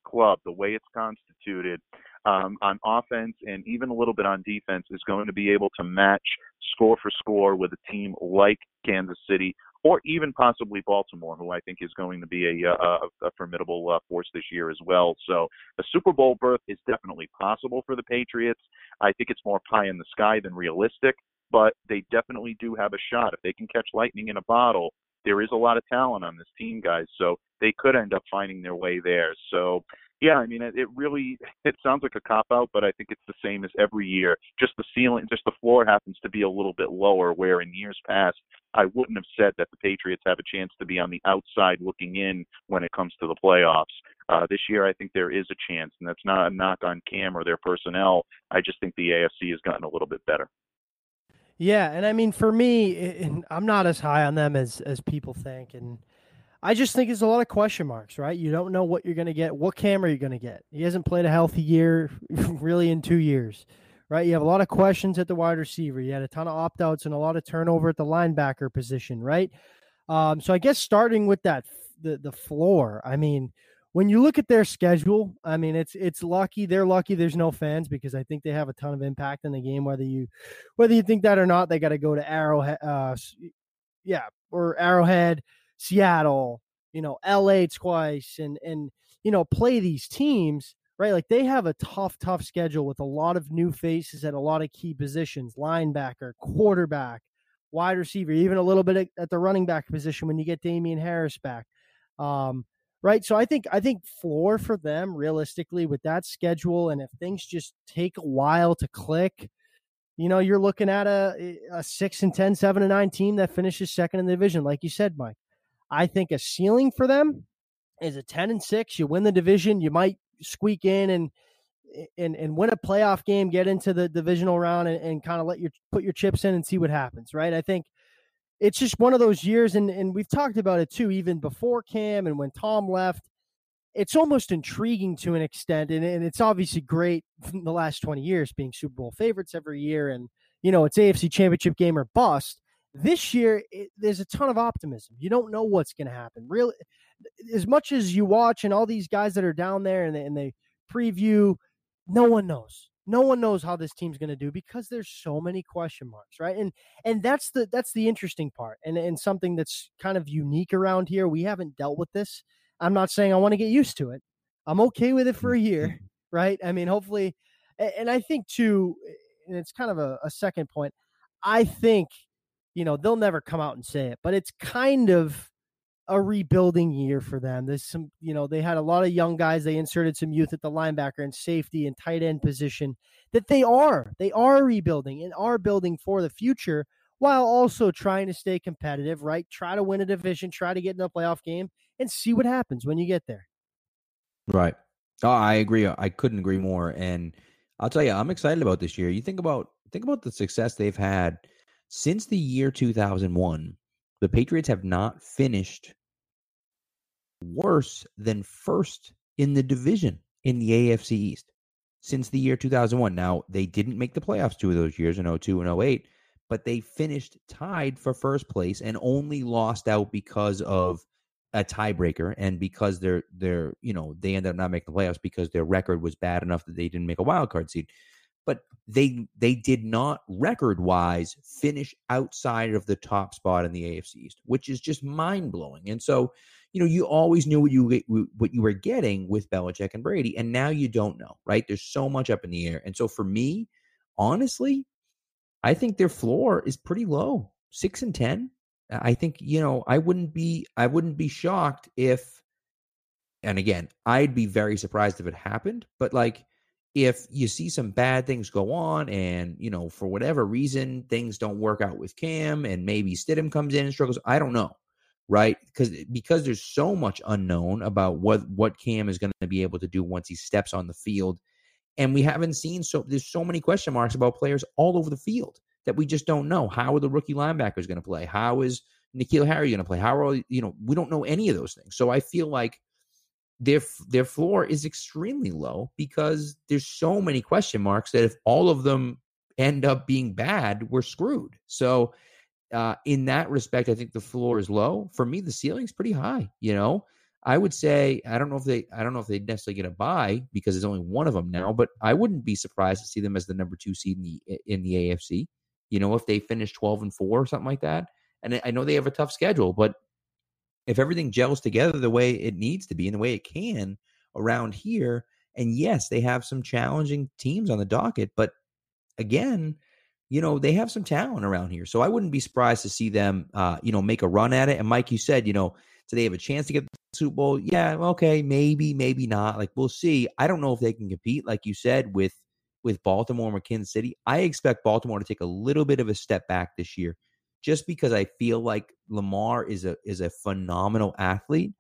club, the way it's constituted, um, on offense and even a little bit on defense is going to be able to match score for score with a team like Kansas City or even possibly Baltimore, who I think is going to be a, a, a formidable uh, force this year as well. So a Super Bowl berth is definitely possible for the Patriots. I think it's more pie in the sky than realistic, but they definitely do have a shot. If they can catch lightning in a bottle, there is a lot of talent on this team, guys. So they could end up finding their way there. So Yeah, I mean, it, it really it sounds like a cop out, but I think it's the same as every year. Just the ceiling, just the floor happens to be a little bit lower. Where in years past, I wouldn't have said that the Patriots have a chance to be on the outside looking in when it comes to the playoffs. Uh, this year, I think there is a chance, and that's not a knock on Cam or their personnel. I just think the AFC has gotten a little bit better. Yeah, and I mean, for me, I'm not as high on them as as people think, and I just think it's a lot of question marks, right? You don't know what you're going to get. What Cam are you going to get? He hasn't played a healthy year really in two years, right? You have a lot of questions at the wide receiver. You had a ton of opt outs and a lot of turnover at the linebacker position, right? Um, so I guess starting with that, the the floor. I mean, when you look at their schedule, I mean, it's it's lucky. They're lucky. There's no fans because I think they have a ton of impact in the game. Whether you whether you think that or not, they got to go to Arrowhead, uh, yeah, or Arrowhead Seattle, you know, LA twice and and you know, play these teams, right? Like they have a tough, tough schedule with a lot of new faces at a lot of key positions, linebacker, quarterback, wide receiver, even a little bit at the running back position when you get Damien Harris back. Um, right. So I think I think floor for them realistically with that schedule, and if things just take a while to click, you know, you're looking at a, a six and 10, seven and nine team that finishes second in the division, like you said, Mike. I think a ceiling for them is a 10 and 6. You win the division, you might squeak in and and and win a playoff game, get into the divisional round and, and kind of let your put your chips in and see what happens, right? I think it's just one of those years and and we've talked about it too even before Cam and when Tom left. It's almost intriguing to an extent and, and it's obviously great the last 20 years being Super Bowl favorites every year and you know, it's AFC championship game or bust this year, it, there's a ton of optimism. You don't know what's going to happen. Really, as much as you watch and all these guys that are down there and they, and they preview, no one knows. No one knows how this team's going to do because there's so many question marks, right? And and that's the that's the interesting part, and and something that's kind of unique around here. We haven't dealt with this. I'm not saying I want to get used to it. I'm okay with it for a year, right? I mean, hopefully, and I think too, and it's kind of a, a second point. I think you know, they'll never come out and say it, but it's kind of a rebuilding year for them. There's some, you know, they had a lot of young guys. They inserted some youth at the linebacker and safety and tight end position that they are, they are rebuilding and are building for the future while also trying to stay competitive, right? Try to win a division, try to get in a playoff game and see what happens when you get there. Right. Oh, I agree. I couldn't agree more. And I'll tell you, I'm excited about this year. You think about think about the success they've had since the year 2001, the Patriots have not finished worse than first in the division in the AFC East since the year 2001. Now, they didn't make the playoffs two of those years in 02 and 08, but they finished tied for first place and only lost out because of a tiebreaker and because they're they're you know they ended up not making the playoffs because their record was bad enough that they didn't make a wild card seed but they they did not record wise finish outside of the top spot in the AFC East, which is just mind blowing. And so, you know, you always knew what you what you were getting with Belichick and Brady, and now you don't know, right? There's so much up in the air, and so for me, honestly, I think their floor is pretty low, six and ten. I think you know I wouldn't be I wouldn't be shocked if, and again, I'd be very surprised if it happened, but like if you see some bad things go on and you know for whatever reason things don't work out with Cam and maybe Stidham comes in and struggles I don't know right? Because because there's so much unknown about what what Cam is going to be able to do once he steps on the field. And we haven't seen so there's so many question marks about players all over the field that we just don't know. How are the rookie linebackers going to play? How is N'Keal Harry going to play? How are you know we don't know any of those things. So I feel like their their floor is extremely low because there's so many question marks that if all of them end up being bad, we're screwed. So uh, in that respect, I think the floor is low. For me, the ceiling's pretty high. You know, I would say I don't know if they I don't know if they necessarily get a buy because there's only one of them now, but I wouldn't be surprised to see them as the number two seed in the in the AFC. You know, if they finish twelve and four or something like that. And I know they have a tough schedule, but if everything gels together the way it needs to be and the way it can around here, and yes, they have some challenging teams on the docket, but again, you know, they have some talent around here. So I wouldn't be surprised to see them, uh, you know, make a run at it. And Mike, you said, you know, do they have a chance to get the Super Bowl? Yeah, okay, maybe, maybe not. Like we'll see. I don't know if they can compete, like you said, with with Baltimore and Kansas City. I expect Baltimore to take a little bit of a step back this year, just because I feel like Lamar is a is a phenomenal athlete.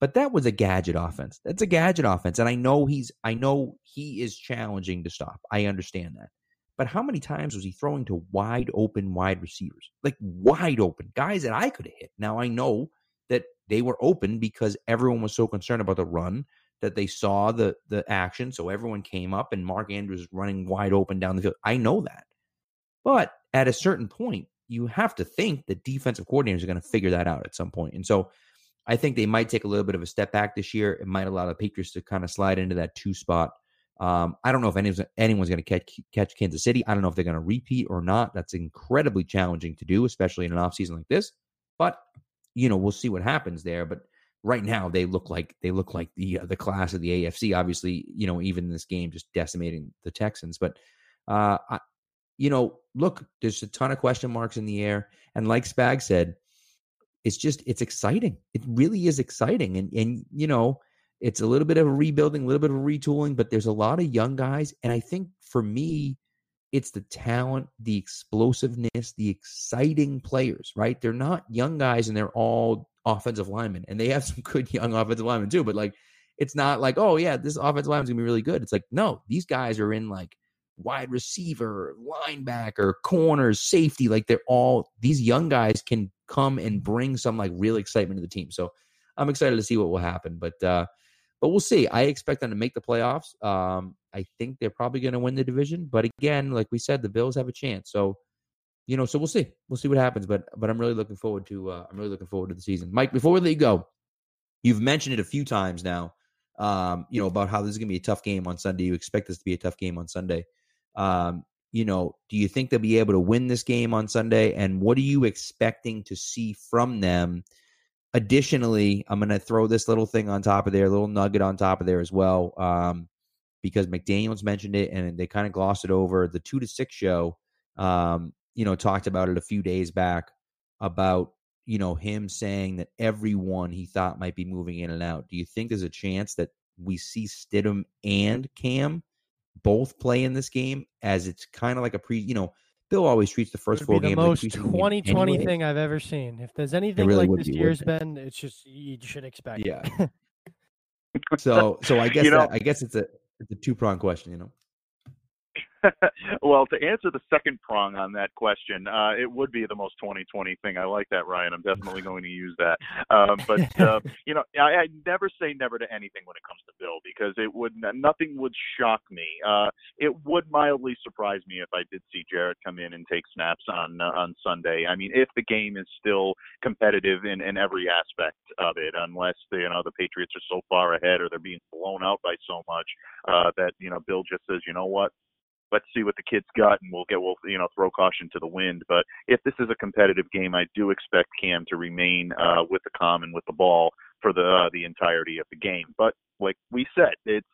But that was a gadget offense. That's a gadget offense, and I know he's I know he is challenging to stop. I understand that. But how many times was he throwing to wide open wide receivers? Like wide open guys that I could have hit. Now I know that they were open because everyone was so concerned about the run that they saw the the action. So everyone came up and Mark Andrews running wide open down the field. I know that. But at a certain point, you have to think that defensive coordinators are going to figure that out at some point. And so I think they might take a little bit of a step back this year. It might allow the Patriots to kind of slide into that two spot. Um, I don't know if anyone's, anyone's going to catch, catch Kansas City. I don't know if they're going to repeat or not. That's incredibly challenging to do, especially in an offseason like this. But you know, we'll see what happens there. But right now, they look like they look like the uh, the class of the AFC. Obviously, you know, even this game, just decimating the Texans. But uh, you know, look, there's a ton of question marks in the air, and like Spag said, it's just it's exciting. It really is exciting, and and you know. It's a little bit of a rebuilding, a little bit of a retooling, but there's a lot of young guys. And I think for me, it's the talent, the explosiveness, the exciting players, right? They're not young guys and they're all offensive linemen. And they have some good young offensive linemen too, but like it's not like, oh yeah, this offensive lineman's gonna be really good. It's like, no, these guys are in like wide receiver, linebacker, corners, safety. Like they're all these young guys can come and bring some like real excitement to the team. So I'm excited to see what will happen. But uh but we'll see. I expect them to make the playoffs. Um, I think they're probably going to win the division. But again, like we said, the Bills have a chance. So, you know, so we'll see. We'll see what happens. But but I'm really looking forward to uh, I'm really looking forward to the season. Mike, before we let you go, you've mentioned it a few times now. Um, you know about how this is going to be a tough game on Sunday. You expect this to be a tough game on Sunday. Um, you know, do you think they'll be able to win this game on Sunday? And what are you expecting to see from them? Additionally, I'm going to throw this little thing on top of there, a little nugget on top of there as well, um, because McDaniels mentioned it and they kind of glossed it over. The two to six show, um, you know, talked about it a few days back about you know him saying that everyone he thought might be moving in and out. Do you think there's a chance that we see Stidham and Cam both play in this game as it's kind of like a pre, you know, Bill always treats the first four the games most like 2020 anyway. thing I've ever seen. If there's anything really like this be, year's been, it's just you should expect. Yeah. So so I guess You know- that, I guess it's a it's a two prong question, you know. well, to answer the second prong on that question, uh, it would be the most 2020 thing. I like that, Ryan. I'm definitely going to use that. Um, but uh, you know, I, I never say never to anything when it comes to Bill because it would nothing would shock me. Uh, it would mildly surprise me if I did see Jarrett come in and take snaps on uh, on Sunday. I mean, if the game is still competitive in, in every aspect of it, unless the, you know the Patriots are so far ahead or they're being blown out by so much uh, that you know Bill just says, you know what, let's see what the kids got and we'll get we'll you know throw caution to the wind but if this is a competitive game i do expect cam to remain uh with the calm and with the ball for the uh, the entirety of the game but like we said it's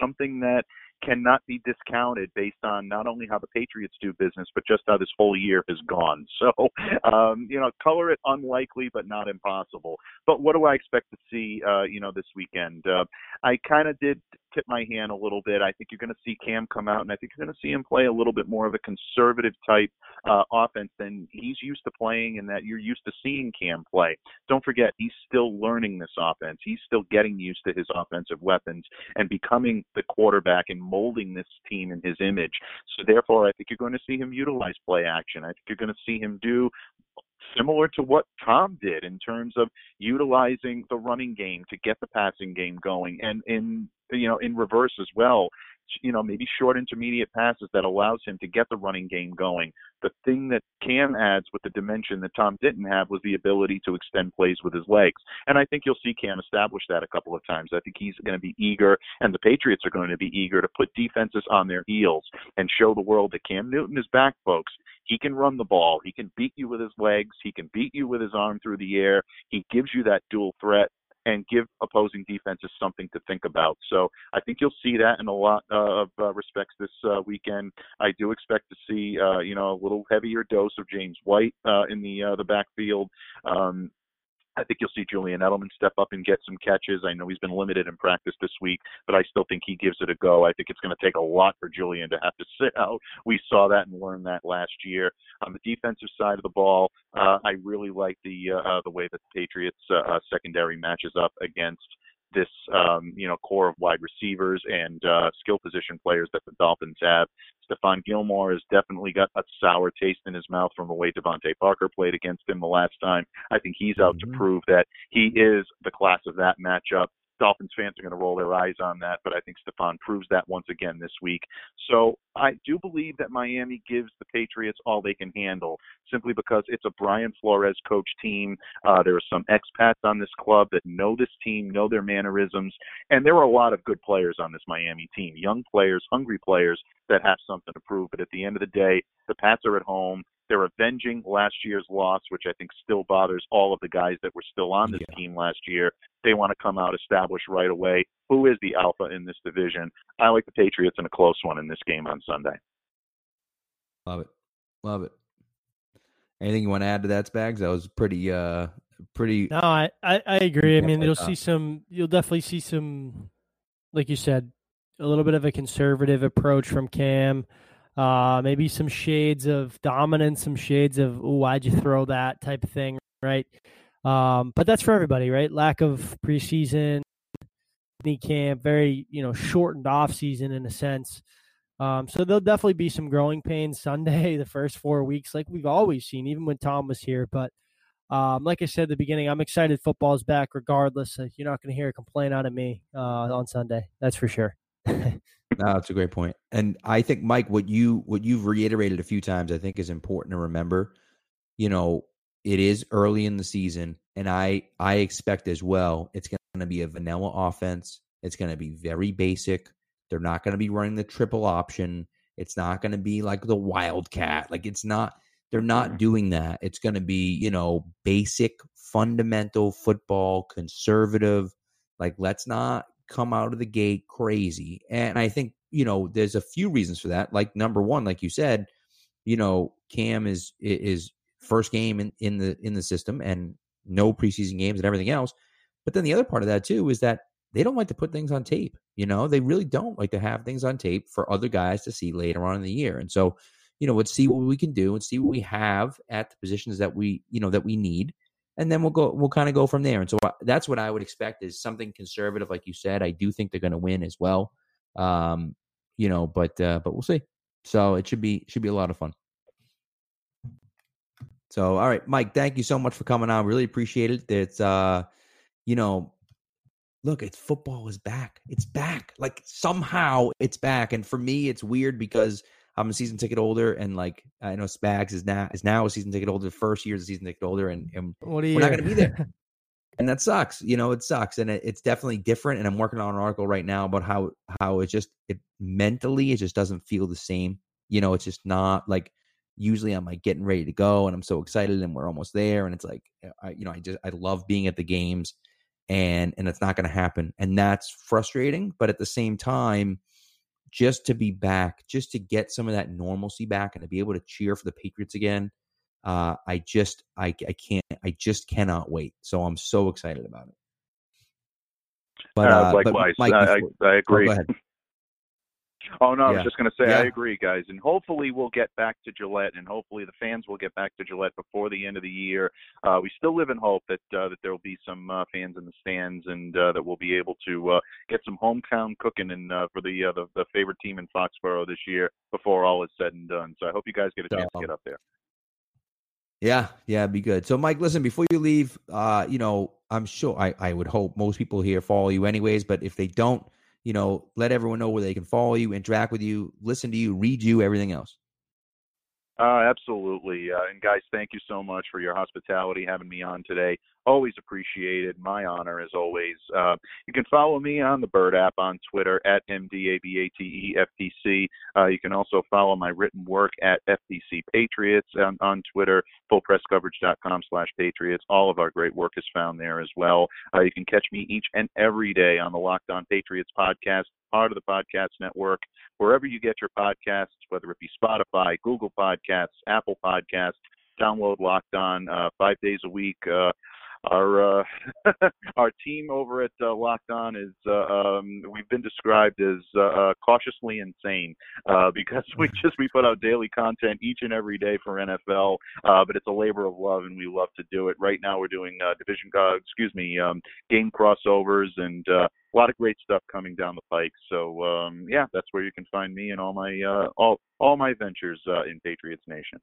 something that cannot be discounted based on not only how the Patriots do business, but just how this whole year has gone. So, um, you know, color it unlikely, but not impossible. But what do I expect to see, uh, you know, this weekend? Uh, I kind of did tip my hand a little bit. I think you're going to see Cam come out, and I think you're going to see him play a little bit more of a conservative type uh, offense than he's used to playing, and that you're used to seeing Cam play. Don't forget, he's still learning this offense. He's still getting used to his offensive weapons and becoming the quarterback and molding this team in his image. So therefore, I think you're going to see him utilize play action. I think you're going to see him do similar to what Tom did in terms of utilizing the running game to get the passing game going and in you know in reverse as well you know maybe short intermediate passes that allows him to get the running game going the thing that Cam adds with the dimension that Tom didn't have was the ability to extend plays with his legs and I think you'll see Cam establish that a couple of times I think he's going to be eager and the Patriots are going to be eager to put defenses on their heels and show the world that Cam Newton is back folks he can run the ball. He can beat you with his legs. He can beat you with his arm through the air. He gives you that dual threat. And give opposing defenses something to think about. So I think you'll see that in a lot of uh, respects this uh, weekend. I do expect to see, uh, you know, a little heavier dose of James White uh, in the uh, the backfield. Um, I think you'll see Julian Edelman step up and get some catches. I know he's been limited in practice this week, but I still think he gives it a go. I think it's going to take a lot for Julian to have to sit out. We saw that and learned that last year. On the defensive side of the ball, uh, I really like the uh, the way that the Patriots uh, uh secondary matches up against this um, you know core of wide receivers and uh, skill position players that the Dolphins have. Stephon Gilmore has definitely got a sour taste in his mouth from the way DeVante Parker played against him the last time. I think he's out mm-hmm. to prove that he is the class of that matchup. Dolphins fans are going to roll their eyes on that, but I think Stephon proves that once again this week. So I do believe that Miami gives the Patriots all they can handle, simply because it's a Brian Flores coach team. Uh, there are some expats on this club that know this team, know their mannerisms, and there are a lot of good players on this Miami team, young players, hungry players that have something to prove. But at the end of the day, the Pats are at home. They're avenging last year's loss, which I think still bothers all of the guys that were still on this yeah. team last year. They want to come out established right away. Who is the alpha in this division? I like the Patriots in a close one in this game on Sunday. Love it. Love it. Anything you want to add to that, Spags? That was pretty uh pretty No, I I, I agree. I mean, you'll see some you'll definitely see some like you said, a little bit of a conservative approach from Cam. Uh, maybe some shades of dominance, some shades of oh, why'd you throw that type of thing, right? Um, but that's for everybody, right? Lack of preseason, camp, very you know shortened off season in a sense. Um, so there'll definitely be some growing pains Sunday, the first four weeks, like we've always seen, even when Tom was here. But um, like I said at the beginning, I'm excited football's back regardless. You're not going to hear a complaint out of me uh, on Sunday. That's for sure. no, that's a great point. And I think, Mike, what you what you've reiterated a few times, I think is important to remember. You know, it is early in the season, and I I expect as well it's going to be a vanilla offense. It's going to be very basic. They're not going to be running the triple option. It's not going to be like the wildcat. Like it's not. They're not mm-hmm. doing that. It's going to be you know basic, fundamental football, conservative. Like let's not come out of the gate crazy. And I think, you know, there's a few reasons for that. Like number one, like you said, you know, Cam is is first game in, in the in the system and no preseason games and everything else. But then the other part of that too is that they don't like to put things on tape. You know, they really don't like to have things on tape for other guys to see later on in the year. And so, you know, let's see what we can do and see what we have at the positions that we, you know, that we need and then we'll go we'll kind of go from there. And so uh, that's what i would expect is something conservative like you said. I do think they're going to win as well um you know but uh but we'll see. So it should be should be a lot of fun. So all right mike thank you so much for coming on. Really appreciate it. It's uh you know look it's football is back. It's back. Like somehow it's back. And for me it's weird because I'm a season ticket holder, and like I know Spags is now is now a season ticket holder. The first year is a season ticket holder, and, and we're not going to be there. and that sucks. You know, it sucks, and it, it's definitely different. And I'm working on an article right now about how how it just it mentally it just doesn't feel the same. You know, it's just not like usually I'm like getting ready to go, and I'm so excited, and we're almost there, and it's like eh, I, you know I just I love being at the games, and and it's not going to happen, and that's frustrating. But at the same time just to be back, just to get some of that normalcy back and to be able to cheer for the Patriots again. Uh, I just, I, I can't, I just cannot wait. So I'm so excited about it. But, uh, likewise, but Mike, I, I, I, agree. Oh, Oh no, I was just going to say yeah. I agree, guys, and hopefully we'll get back to Gillette, and hopefully the fans will get back to Gillette before the end of the year. Uh, we still live in hope that uh, that there will be some uh, fans in the stands, and uh, that we'll be able to uh, get some hometown cooking and uh, for the, uh, the the favorite team in Foxborough this year before all is said and done. So I hope you guys get a chance to get up there. Yeah, yeah, be good. So, Mike, listen, before you leave, uh, you know, I'm sure I, I would hope most people here follow you anyways, but if they don't, you know, let everyone know where they can follow you, interact with you, listen to you, read you, everything else. Uh, absolutely. Uh, and guys, thank you so much for your hospitality, having me on today. Always appreciated. My honor, as always. Uh, you can follow me on the Bird app on Twitter at MDABATEFTC. Uh, you can also follow my written work at FTC Patriots on, on Twitter, fullpresscoverage.com slash Patriots. All of our great work is found there as well. Uh, you can catch me each and every day on the Locked On Patriots podcast, part of the podcast network, wherever you get your podcasts, whether it be Spotify, Google Podcasts, Apple Podcasts. Download Locked On uh, five days a week. Uh, our uh, our team over at uh, Locked On is uh, um, we've been described as uh, uh, cautiously insane uh, because we just we put out daily content each and every day for NFL, uh, but it's a labor of love and we love to do it. Right now we're doing uh, division, uh, excuse me, um, game crossovers and uh, a lot of great stuff coming down the pike. So um, yeah, that's where you can find me and all my uh, all all my ventures uh, in Patriots Nation.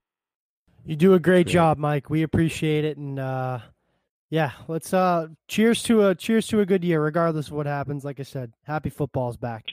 You do a great job, Mike. We appreciate it, and uh, yeah, let's uh, cheers to a cheers to a good year, regardless of what happens. Like I said, happy football's back.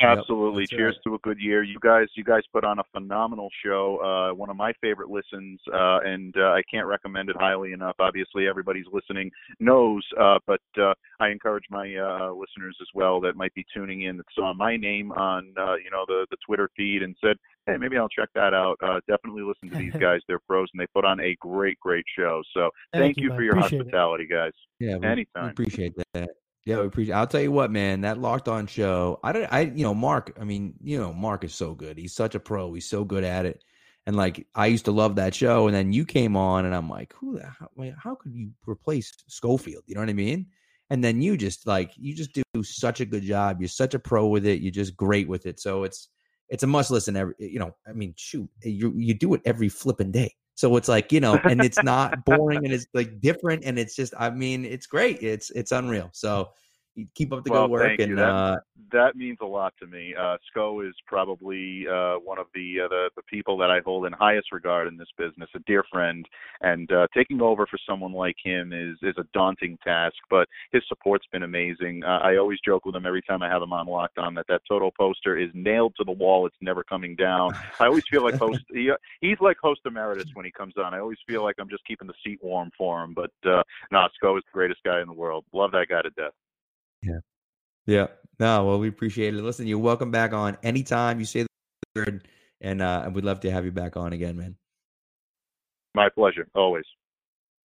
Absolutely. Yep, Cheers right. to a good year. You guys, you guys put on a phenomenal show. Uh, one of my favorite listens, uh, and uh, I can't recommend it highly enough. Obviously, everybody's listening knows, uh, but uh, I encourage my uh, listeners as well that might be tuning in that saw my name on, uh, you know, the the Twitter feed and said, "Hey, maybe I'll check that out." Uh, definitely listen to these guys. They're pros, and they put on a great, great show. So Thank thank, you, you for your Appreciate it. hospitality, guys. Yeah, we, we Anytime. appreciate that. Yeah, we appreciate. I'll tell you what, man. That locked on show. I don't. I you know Mark. I mean, you know Mark is so good. He's such a pro. He's so good at it. And like I used to love that show, and then you came on, and I'm like, who the how, how could you replace Schofield? You know what I mean? And then you just like you just do such a good job. You're such a pro with it. You're just great with it. So it's it's a must listen. Every you know, I mean, shoot, you you do it every flipping day. So it's like you know, and it's not boring, and it's like different, and it's just, I mean, it's great. It's it's unreal. So keep up the Well, good work, and That- uh, that means a lot to me. Uh, Sco is probably uh, one of the, uh, the the people that I hold in highest regard in this business, a dear friend, and uh, taking over for someone like him is is a daunting task. But his support's been amazing. Uh, I always joke with him every time I have him on Locked On that that Toto poster is nailed to the wall; it's never coming down. I always feel like host. He, he's like host emeritus when he comes on. I always feel like I'm just keeping the seat warm for him. But uh, no, Sco is the greatest guy in the world. Love that guy to death. Yeah, Yeah. no, well, we appreciate it. Listen, you're welcome back on anytime you say the word, and uh, and we'd love to have you back on again, man. My pleasure, always.